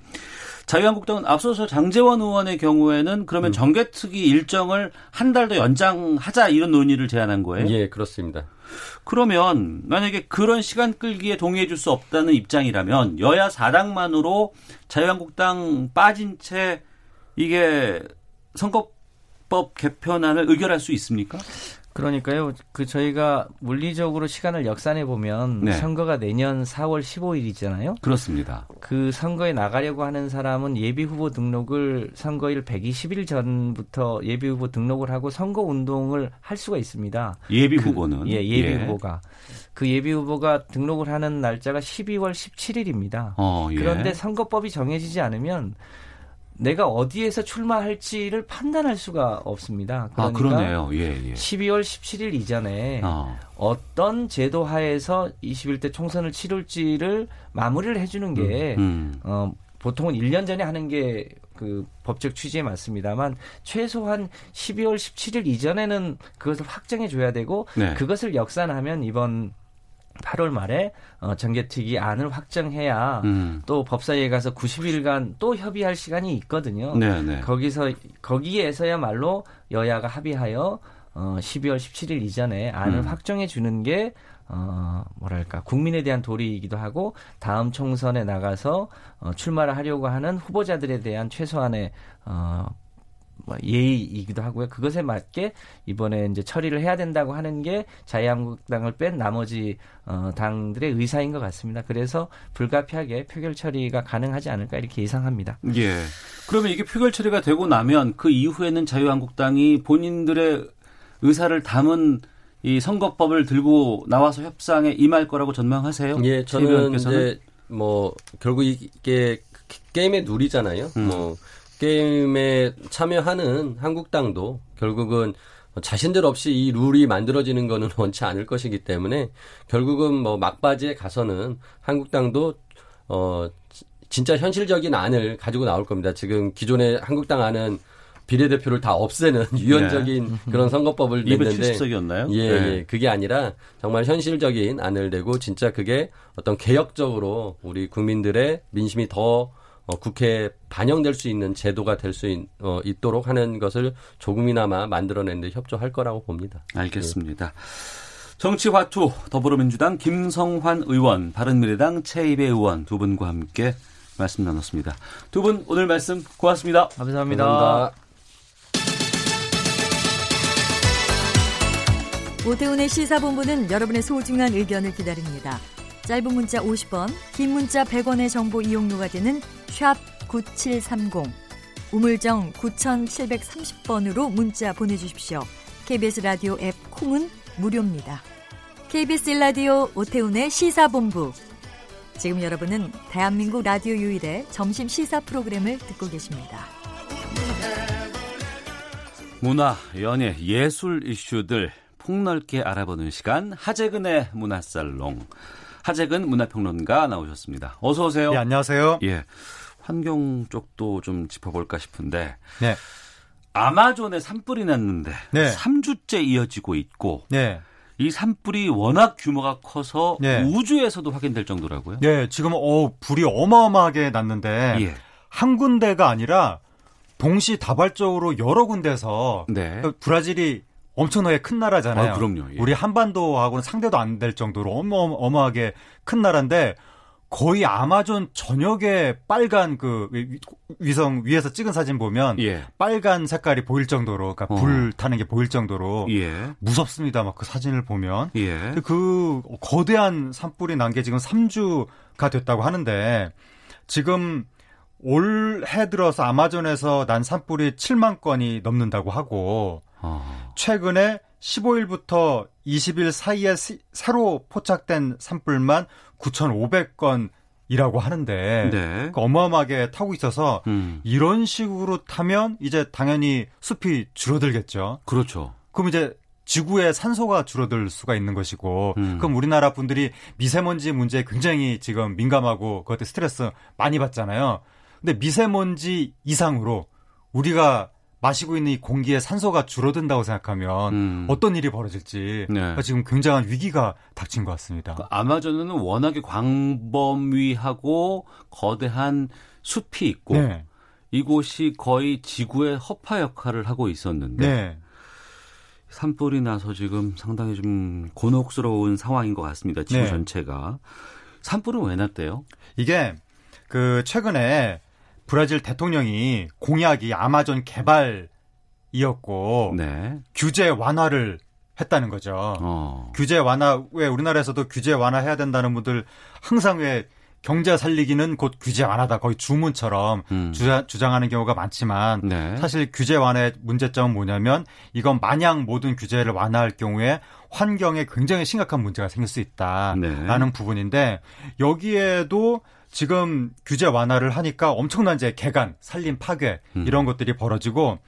자유한국당은 앞서서 장재원 의원의 경우에는 그러면 정개특위 일정을 한 달 더 연장하자 이런 논의를 제안한 거예요. 예, 그렇습니다. 그러면 만약에 그런 시간 끌기에 동의해 줄 수 없다는 입장이라면 여야 4당만으로 자유한국당 빠진 채 이게 선거법 개편안을 의결할 수 있습니까? 그러니까요. 그 저희가 물리적으로 시간을 역산해 보면 네. 선거가 내년 4월 15일이잖아요. 그렇습니다. 그 선거에 나가려고 하는 사람은 예비 후보 등록을 선거일 120일 전부터 예비 후보 등록을 하고 선거 운동을 할 수가 있습니다. 예비 그- 후보는 예, 예비 후보가 그 예비 후보가 등록을 하는 날짜가 12월 17일입니다. 어, 예. 그런데 선거법이 정해지지 않으면 내가 어디에서 출마할지를 판단할 수가 없습니다. 아 그러니까 그러네요. 예 예. 12월 17일 이전에 어. 어떤 제도 하에서 21대 총선을 치룰지를 마무리를 해주는 게 음. 어, 보통은 1년 전에 하는 게 그 법적 취지에 맞습니다만 최소한 12월 17일 이전에는 그것을 확정해 줘야 되고 네. 그것을 역산하면 이번 8월 말에 어, 정개특위 안을 확정해야 음. 또 법사위에 가서 90일간 또 협의할 시간이 있거든요. 네, 네. 거기서 거기에서야말로 여야가 합의하여 어 12월 17일 이전에 안을 음. 확정해 주는 게 어, 뭐랄까, 국민에 대한 도리이기도 하고, 다음 총선에 나가서, 어, 출마를 하려고 하는 후보자들에 대한 최소한의, 어, 뭐 예의이기도 하고요. 그것에 맞게 이번에 이제 처리를 해야 된다고 하는 게 자유한국당을 뺀 나머지 어, 당들의 의사인 것 같습니다. 그래서 불가피하게 표결 처리가 가능하지 않을까 이렇게 예상합니다. 예. 그러면 이게 표결 처리가 되고 나면 그 이후에는 자유한국당이 본인들의 의사를 담은 이 선거법을 들고 나와서 협상에 임할 거라고 전망하세요? 예, 최 저는 의원께서는? 이제 뭐 결국 이게 게임의 룰이잖아요. 음. 뭐 게임에 참여하는 한국당도 결국은 자신들 없이 이 룰이 만들어지는 거는 [LAUGHS] 원치 않을 것이기 때문에 결국은 뭐 막바지에 가서는 한국당도 어 진짜 현실적인 안을 가지고 나올 겁니다. 지금 기존의 한국당 안은 비례대표를 다 없애는 [LAUGHS] 유연적인 그런 선거법을 냈는데 270석이었나요? 예, 예. 그게 아니라 정말 현실적인 안을 내고 진짜 그게 어떤 개혁적으로 우리 국민들의 민심이 더 어, 국회에 반영될 수 있는 제도가 될 수 어, 있도록 하는 것을 조금이나마 만들어내는데 협조할 거라고 봅니다. 알겠습니다. 정치화투 더불어민주당 김성환 의원, 바른미래당 최입의 의원 두 분과 함께 말씀 나눴습니다. 두 분 오늘 말씀 고맙습니다. 감사합니다. 감사합니다. 오태훈의 시사본부는 여러분의 소중한 의견을 기다립니다. 짧은 문자 50원, 긴 문자 100원의 정보 이용료가 되는 샵 9730, 우물정 9730번으로 문자 보내주십시오. KBS 라디오 앱 콩은 무료입니다. KBS 라디오 오태훈의 시사본부. 지금 여러분은 대한민국 라디오 유일의 점심 시사 프로그램을 듣고 계십니다. 문화, 연예, 예술 이슈들 폭넓게 알아보는 시간 하재근의 문화살롱. 하재근 문화평론가 나오셨습니다. 어서 오세요. 네, 안녕하세요. 예. 환경 쪽도 좀 짚어볼까 싶은데 네. 아마존에 산불이 났는데 네. 3주째 이어지고 있고 네. 이 산불이 워낙 규모가 커서 네. 우주에서도 확인될 정도라고요. 네, 지금 어 불이 어마어마하게 났는데 예. 한 군데가 아니라 동시 다발적으로 여러 군데서 네. 그 브라질이 엄청나게 큰 나라잖아요. 아, 그럼요. 예. 우리 한반도하고는 상대도 안 될 정도로 어마어마하게 큰 나라인데 거의 아마존 전역에 빨간 그 위- 위성 위에서 찍은 사진 보면 예. 빨간 색깔이 보일 정도로 그러니까 어. 불 타는 게 보일 정도로 예. 무섭습니다. 막 그 사진을 보면 예. 그 거대한 산불이 난 게 지금 3주가 됐다고 하는데 지금 올해 들어서 아마존에서 난 산불이 7만 건이 넘는다고 하고 어. 최근에 15일부터 20일 사이에 시- 새로 포착된 산불만 9,500건이라고 하는데 네. 그 어마어마하게 타고 있어서 음. 이런 식으로 타면 이제 당연히 숲이 줄어들겠죠. 그렇죠. 그럼 이제 지구의 산소가 줄어들 수가 있는 것이고, 음. 그럼 우리나라 분들이 미세먼지 문제에 굉장히 지금 민감하고 그것 때 스트레스 많이 받잖아요. 근데 미세먼지 이상으로 우리가 마시고 있는 이 공기의 산소가 줄어든다고 생각하면 음. 어떤 일이 벌어질지 네. 그러니까 지금 굉장한 위기가 닥친 것 같습니다. 아마존은 워낙에 광범위하고 거대한 숲이 있고 네. 이곳이 거의 지구의 허파 역할을 하고 있었는데 네. 산불이 나서 지금 상당히 좀 곤혹스러운 상황인 것 같습니다. 지구 네. 전체가 산불은 왜 났대요? 이게 그 최근에 브라질 대통령이 공약이 아마존 개발이었고 네. 규제 완화를 했다는 거죠. 어. 규제 완화 왜 우리나라에서도 규제 완화해야 된다는 분들 항상 왜 경제 살리기는 곧 규제 완화다 거의 주문처럼 음. 주자, 주장하는 경우가 많지만 네. 사실 규제 완화의 문제점은 뭐냐면 이건 마냥 모든 규제를 완화할 경우에 환경에 굉장히 심각한 문제가 생길 수 있다라는 네. 부분인데 여기에도 지금 규제 완화를 하니까 엄청난 이제 개간, 산림 파괴 음. 이런 것들이 벌어지고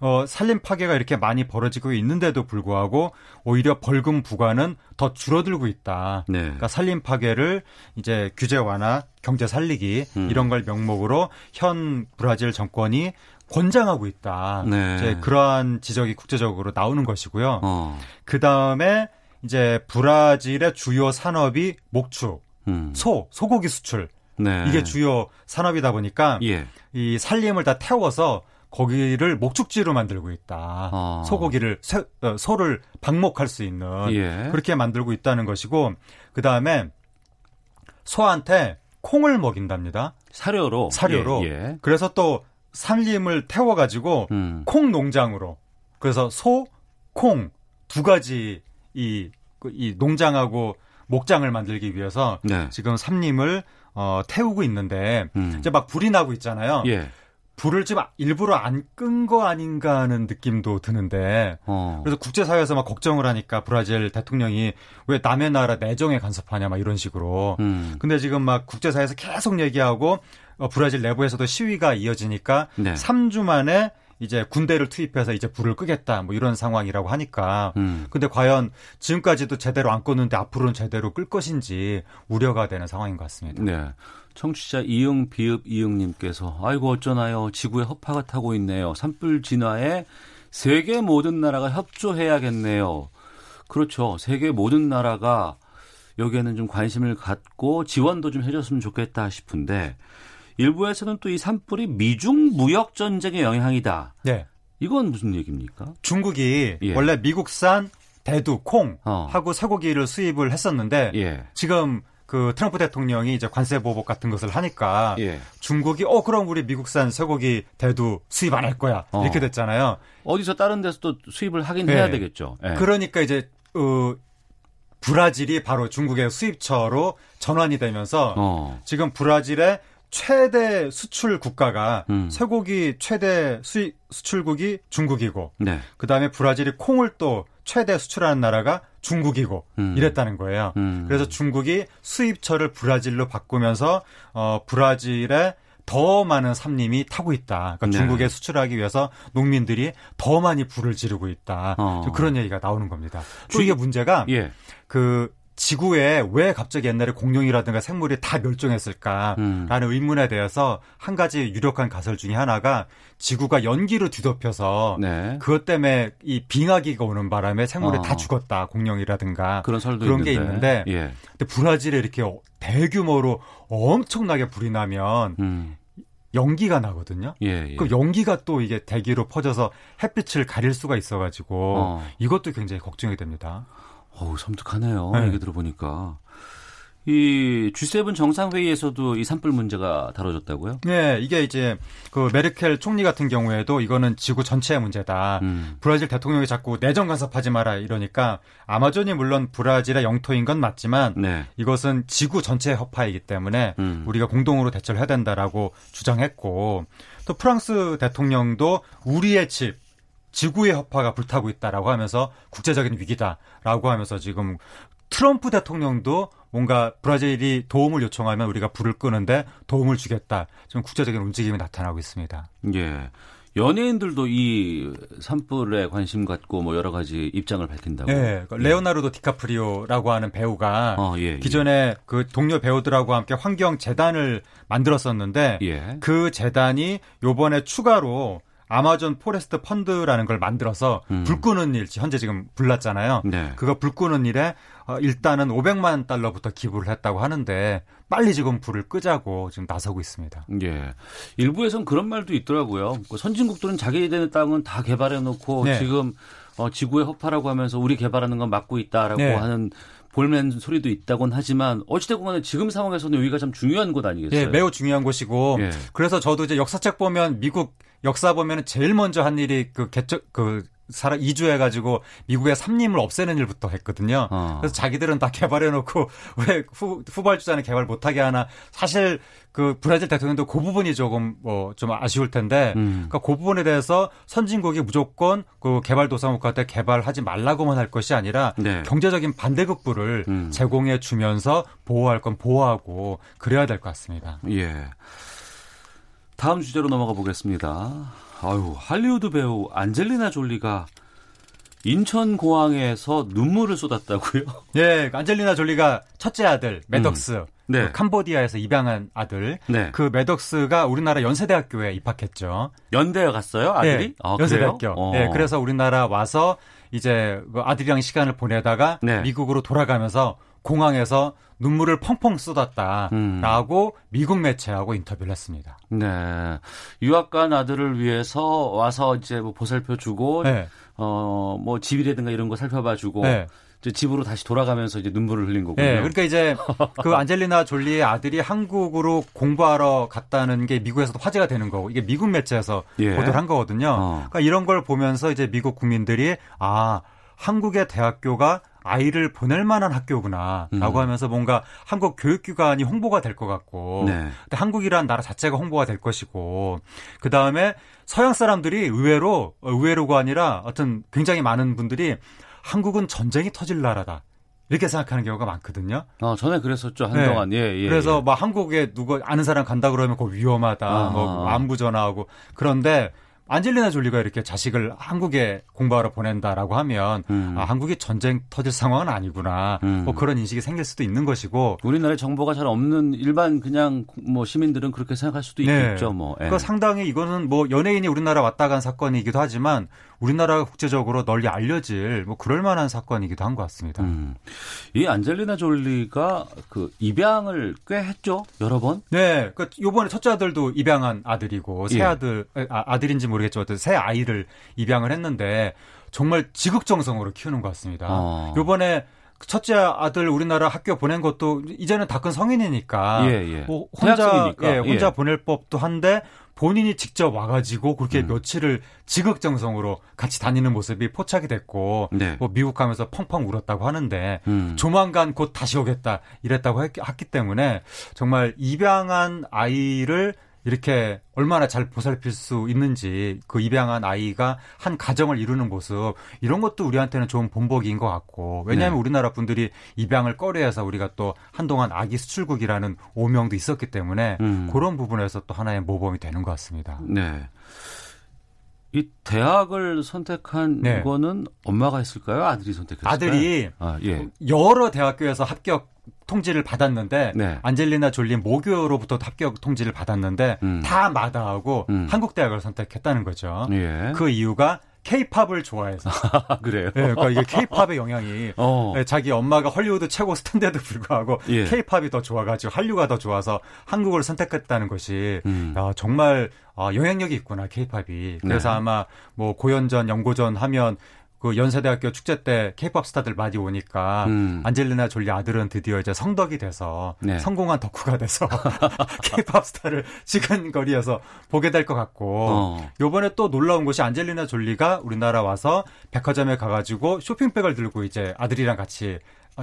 어, 산림 파괴가 이렇게 많이 벌어지고 있는데도 불구하고 오히려 벌금 부과는 더 줄어들고 있다. 네. 그러니까 산림 파괴를 이제 규제 완화, 경제 살리기 음. 이런 걸 명목으로 현 브라질 정권이 권장하고 있다. 네. 이제 그러한 지적이 국제적으로 나오는 것이고요. 어. 그 다음에 이제 브라질의 주요 산업이 목축, 음. 소, 소고기 수출 네. 이게 주요 산업이다 보니까 예. 이 산림을 다 태워서 거기를 목축지로 만들고 있다. 어. 소고기를 새- 어, 소를 방목할 수 있는 예. 그렇게 만들고 있다는 것이고 그 다음에 소한테 콩을 먹인답니다. 사료로. 사료로. 예. 예. 그래서 또 산림을 태워가지고 음. 콩 농장으로 그래서 소, 콩 두 가지 이, 그이 농장하고 목장을 만들기 위해서 네. 지금 산림을 어, 태우고 있는데 음. 이제 막 불이 나고 있잖아요. 예. 불을 지금 일부러 안 끈 거 아닌가 하는 느낌도 드는데 어. 그래서 국제사회에서 막 걱정을 하니까 브라질 대통령이 왜 남의 나라 내정에 간섭하냐 막 이런 식으로 음. 근데 지금 막 국제사회에서 계속 얘기하고 어, 브라질 내부에서도 시위가 이어지니까 네. 3주 만에 이제 군대를 투입해서 이제 불을 끄겠다 뭐 이런 상황이라고 하니까 음. 근데 과연 지금까지도 제대로 안 껐는데 앞으로는 제대로 끌 것인지 우려가 되는 상황인 것 같습니다. 네. 청취자 이응 비읍 이응님께서 아이고 어쩌나요 지구의 허파가 타고 있네요 산불 진화에 세계 모든 나라가 협조해야겠네요 그렇죠 세계 모든 나라가 여기에는 좀 관심을 갖고 지원도 좀 해줬으면 좋겠다 싶은데 일부에서는 또 이 산불이 미중 무역 전쟁의 영향이다 네. 이건 무슨 얘기입니까? 중국이 예. 원래 미국산 대두, 콩 어. 하고 쇠고기를 수입을 했었는데 예. 지금 그 트럼프 대통령이 이제 관세 보복 같은 것을 하니까 예. 중국이 어 그럼 우리 미국산 쇠고기 대두 수입 안 할 거야 어. 이렇게 됐잖아요. 어디서 다른 데서 또 수입을 하긴 네. 해야 되겠죠. 예. 그러니까 이제 어 브라질이 바로 중국의 수입처로 전환이 되면서 어. 지금 브라질의 최대 수출 국가가 음. 쇠고기 최대 수입 수출국이 중국이고 네. 그다음에 브라질이 콩을 또 최대 수출하는 나라가 중국이고 음. 이랬다는 거예요. 음. 그래서 중국이 수입처를 브라질로 바꾸면서 어 브라질에 더 많은 산림이 타고 있다. 그러니까 네. 중국에 수출하기 위해서 농민들이 더 많이 불을 지르고 있다. 어. 좀 그런 얘기가 나오는 겁니다. 또 이게 문제가 예. 그 지구에 왜 갑자기 옛날에 공룡이라든가 생물이 다 멸종했을까라는 음. 의문에 대해서 한 가지 유력한 가설 중에 하나가 지구가 연기로 뒤덮여서 네. 그것 때문에 이 빙하기가 오는 바람에 생물이 어. 다 죽었다 공룡이라든가 그런 설도 그런 게 있는데. 있는데 예. 근데 브라질에 이렇게 대규모로 엄청나게 불이 나면 음. 연기가 나거든요. 예, 예. 그 연기가 또 이게 대기로 퍼져서 햇빛을 가릴 수가 있어가지고 어. 이것도 굉장히 걱정이 됩니다. 어우, 섬뜩하네요. 네. 얘기 들어보니까. 이 G7 정상회의에서도 이 산불 문제가 다뤄졌다고요? 네, 이게 이제 그 메르켈 총리 같은 경우에도 이거는 지구 전체의 문제다. 음. 브라질 대통령이 자꾸 내정 간섭하지 마라 이러니까 아마존이 물론 브라질의 영토인 건 맞지만 네. 이것은 지구 전체의 허파이기 때문에 음. 우리가 공동으로 대처를 해야 된다라고 주장했고 또 프랑스 대통령도 우리의 집 지구의 허파가 불타고 있다라고 하면서 국제적인 위기다라고 하면서 지금 트럼프 대통령도 뭔가 브라질이 도움을 요청하면 우리가 불을 끄는데 도움을 주겠다. 좀 국제적인 움직임이 나타나고 있습니다. 예. 연예인들도 이 산불에 관심 갖고 뭐 여러 가지 입장을 밝힌다고. 네, 그 레오나르도 디카프리오라고 하는 배우가 어, 예, 예. 기존에 그 동료 배우들하고 함께 환경 재단을 만들었었는데 예. 그 재단이 요번에 추가로 아마존 포레스트 펀드라는 걸 만들어서 음. 불 끄는 일 현재 지금 불났잖아요. 네. 그거 불 끄는 일에 어, 일단은 500만 달러부터 기부를 했다고 하는데 빨리 지금 불을 끄자고 지금 나서고 있습니다. 예. 일부에선 그런 말도 있더라고요. 그 선진국들은 자기네 땅은 다 개발해 놓고 네. 지금 어, 지구의 허파라고 하면서 우리 개발하는 건 막고 있다라고 네. 하는 볼멘 소리도 있다곤 하지만 어찌됐건 간에 지금 상황에서는 여기가 참 중요한 곳 아니겠어요? 예, 매우 중요한 곳이고 예. 그래서 저도 이제 역사책 보면 미국 역사 보면 제일 먼저 한 일이 그 개척 그 사라 이주해 가지고 미국의 삼림을 없애는 일부터 했거든요. 어. 그래서 자기들은 다 개발해 놓고 [LAUGHS] 왜 후, 후발주자는 개발 못 하게 하나 사실 그 브라질 대통령도 그 부분이 조금 뭐좀 아쉬울 텐데 음. 그러니까 그 부분에 대해서 선진국이 무조건 그 개발 도상국한테 개발하지 말라고만 할 것이 아니라 네. 경제적인 반대급부를 음. 제공해 주면서 보호할 건 보호하고 그래야 될 것 같습니다. 예. 다음 주제로 넘어가 보겠습니다. 아유, 할리우드 배우 안젤리나 졸리가 인천 공항에서 눈물을 쏟았다고요? 예, [LAUGHS] 안젤리나 졸리가 첫째 아들 매덕스 네. 그 캄보디아에서 입양한 아들 네. 그 매덕스가 우리나라 연세대학교에 입학했죠. 연대에 갔어요, 아들이? 예, 아, 연세대학교. 어. 예, 그래서 우리나라 와서 이제 그 아들이랑 시간을 보내다가 네. 미국으로 돌아가면서 공항에서 눈물을 펑펑 쏟았다라고 음. 미국 매체하고 인터뷰를 했습니다. 네. 유학 간 아들을 위해서 와서 이제 뭐 보살펴 주고 네. 어, 뭐 집이라든가 이런 거 살펴봐 주고 네. 집으로 다시 돌아가면서 이제 눈물을 흘린 거고요. 예, 그러니까 이제 [LAUGHS] 그 안젤리나 졸리의 아들이 한국으로 공부하러 갔다는 게 미국에서도 화제가 되는 거고 이게 미국 매체에서 예. 보도를 한 거거든요. 어. 그러니까 이런 걸 보면서 이제 미국 국민들이 아 한국의 대학교가 아이를 보낼 만한 학교구나라고 음. 하면서 뭔가 한국 교육기관이 홍보가 될 것 같고 네. 한국이란 나라 자체가 홍보가 될 것이고 그 다음에 서양 사람들이 의외로 어, 의외로가 아니라 어떤 굉장히 많은 분들이 한국은 전쟁이 터질 나라다 이렇게 생각하는 경우가 많거든요. 어, 전에 그랬었죠. 한동안. 예, 예. 그래서 예. 뭐 한국에 누구 아는 사람 간다 그러면 그거 위험하다. 아. 뭐 안부 전화하고 그런데 안젤리나 졸리가 이렇게 자식을 한국에 공부하러 보낸다라고 하면 음. 아, 한국이 전쟁 터질 상황은 아니구나. 음. 뭐 그런 인식이 생길 수도 있는 것이고 우리나라에 정보가 잘 없는 일반 그냥 뭐 시민들은 그렇게 생각할 수도 네. 있겠죠. 뭐. 예. 그러니까 상당히 이거는 뭐 연예인이 우리나라 왔다 간 사건이기도 하지만 우리나라가 국제적으로 널리 알려질 뭐 그럴 만한 사건이기도 한 것 같습니다. 음. 이 안젤리나 졸리가 그 입양을 꽤 했죠. 여러 번. 네, 그 요번에 첫째 아들도 입양한 아들이고 새 예. 아들 아, 아들인지 모르 겠지만 어떤 새 아이를 입양을 했는데 정말 지극정성으로 키우는 것 같습니다. 어. 요번에 첫째 아들 우리나라 학교 보낸 것도 이제는 다 큰 성인이니까 예, 예. 뭐 혼자. 예, 혼자 예. 보낼 법도 한데 본인이 직접 와가지고 그렇게 음. 며칠을 지극정성으로 같이 다니는 모습이 포착이 됐고 네. 뭐 미국 가면서 펑펑 울었다고 하는데 음. 조만간 곧 다시 오겠다 이랬다고 했, 기 때문에 정말 입양한 아이를 이렇게 얼마나 잘 보살필 수 있는지 그 입양한 아이가 한 가정을 이루는 모습 이런 것도 우리한테는 좋은 본보기인 것 같고 왜냐하면 네. 우리나라 분들이 입양을 꺼려해서 우리가 또 한동안 아기 수출국이라는 오명도 있었기 때문에 음. 그런 부분에서 또 하나의 모범이 되는 것 같습니다. 네. 이 대학을 선택한 네. 거는 엄마가 했을까요? 아들이 선택했을까요? 아들이 아, 예. 여러 대학교에서 합격 통지를 받았는데 네. 안젤리나 졸리 모교로부터 합격 통지를 받았는데 음. 다 마다하고 음. 한국 대학을 선택했다는 거죠. 예. 그 이유가 케이팝을 좋아해서. [LAUGHS] 아, 그래요? 네, 그러니까 이게 케이팝의 영향이 어. 네, 자기 엄마가 헐리우드 최고 스탠드에도 불구하고 예. 케이팝이 더 좋아가지고 한류가 더 좋아서 한국을 선택했다는 것이 음. 야, 정말 아, 영향력이 있구나 케이팝이. 그래서 네. 아마 뭐 고연전, 연고전 하면 그 연세대학교 축제 때 케이팝 스타들 많이 오니까 음. 안젤리나 졸리 아들은 드디어 이제 성덕이 돼서 네. 성공한 덕후가 돼서 [LAUGHS] 케이팝 스타를 지근거리에서 보게 될 것 같고 어. 요번에 또 놀라운 것이 안젤리나 졸리가 우리나라 와서 백화점에 가가지고 쇼핑백을 들고 이제 아들이랑 같이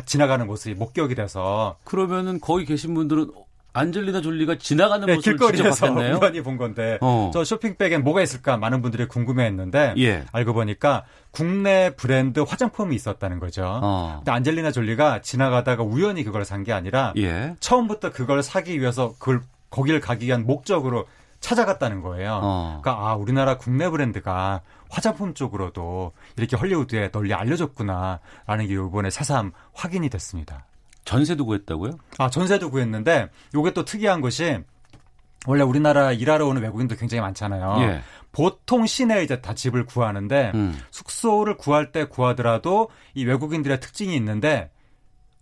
지나가는 모습이 목격이 돼서 그러면은 거기 계신 분들은 안젤리나 졸리가 지나가는 네, 모습을 길거리에서. 우연히 [LAUGHS] 본 건데 어. 저 쇼핑백엔 뭐가 있을까 많은 분들이 궁금해했는데 예. 알고 보니까 국내 브랜드 화장품이 있었다는 거죠. 어. 근데 안젤리나 졸리가 지나가다가 우연히 그걸 산 게 아니라 예. 처음부터 그걸 사기 위해서 그걸 거기를 가기 위한 목적으로 찾아갔다는 거예요. 어. 그러니까 아 우리나라 국내 브랜드가 화장품 쪽으로도 이렇게 헐리우드에 널리 알려졌구나라는 게 이번에 새삼 확인이 됐습니다. 전세도 구했다고요? 아 전세도 구했는데 요게 또 특이한 것이 원래 우리나라 일하러 오는 외국인도 굉장히 많잖아요. 예. 보통 시내에 이제 다 집을 구하는데 음. 숙소를 구할 때 구하더라도 이 외국인들의 특징이 있는데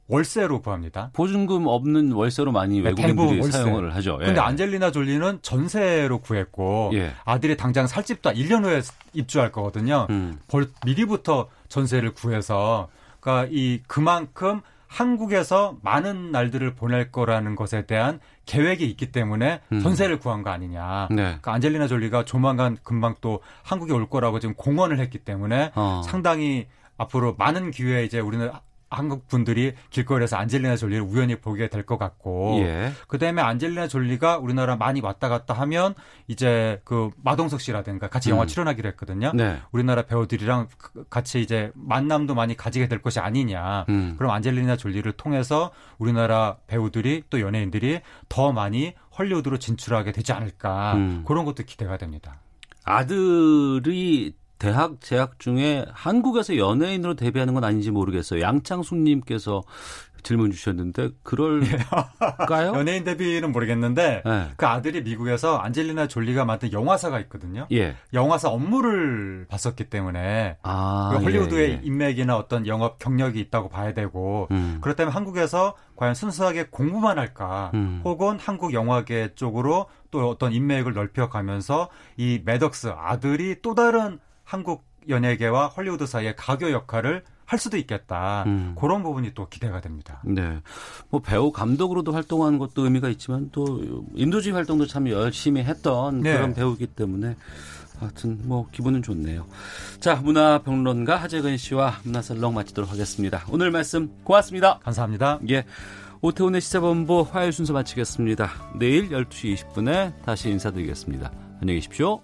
월세로 구합니다. 보증금 없는 월세로 많이 네, 외국인들이 월세. 사용을 하죠. 예. 근데 안젤리나 졸리는 전세로 구했고 예. 아들이 당장 살 집도 1년 후에 입주할 거거든요. 음. 벌 미리부터 전세를 구해서 그러니까 이 그만큼 한국에서 많은 날들을 보낼 거라는 것에 대한 계획이 있기 때문에 음. 전세를 구한 거 아니냐. 네. 그러니까 안젤리나 졸리가 조만간 금방 또 한국에 올 거라고 지금 공언을 했기 때문에 어. 상당히 앞으로 많은 기회에 이제 우리는 한국 분들이 길거리에서 안젤리나 졸리를 우연히 보게 될 것 같고 예. 그다음에 안젤리나 졸리가 우리나라 많이 왔다 갔다 하면 이제 그 마동석 씨라든가 같이 영화 음. 출연하기로 했거든요. 네. 우리나라 배우들이랑 그- 같이 이제 만남도 많이 가지게 될 것이 아니냐. 음. 그럼 안젤리나 졸리를 통해서 우리나라 배우들이 또 연예인들이 더 많이 헐리우드로 진출하게 되지 않을까. 음. 그런 것도 기대가 됩니다. 아들이 대학 재학 중에 한국에서 연예인으로 데뷔하는 건 아닌지 모르겠어요. 양창숙님께서 질문 주셨는데 그럴까요? [LAUGHS] 연예인 데뷔는 모르겠는데 네. 그 아들이 미국에서 안젤리나 졸리가 만든 영화사가 있거든요. 예. 영화사 업무를 봤었기 때문에 아, 그 헐리우드의 예, 예. 인맥이나 어떤 영업 경력이 있다고 봐야 되고 음. 그렇다면 한국에서 과연 순수하게 공부만 할까 음. 혹은 한국 영화계 쪽으로 또 어떤 인맥을 넓혀가면서 이 매덕스 아들이 또 다른 한국 연예계와 헐리우드 사이의 가교 역할을 할 수도 있겠다. 음. 그런 부분이 또 기대가 됩니다. 네. 뭐 배우 감독으로도 활동하는 것도 의미가 있지만 또 인도지 활동도 참 열심히 했던 네. 그런 배우이기 때문에 하여튼 뭐 기분은 좋네요. 자, 문화평론가 하재근 씨와 문화살롱 마치도록 하겠습니다. 오늘 말씀 고맙습니다. 감사합니다. 예. 오태훈의 시사본부 화요일 순서 마치겠습니다. 내일 12시 20분에 다시 인사드리겠습니다. 안녕히 계십시오.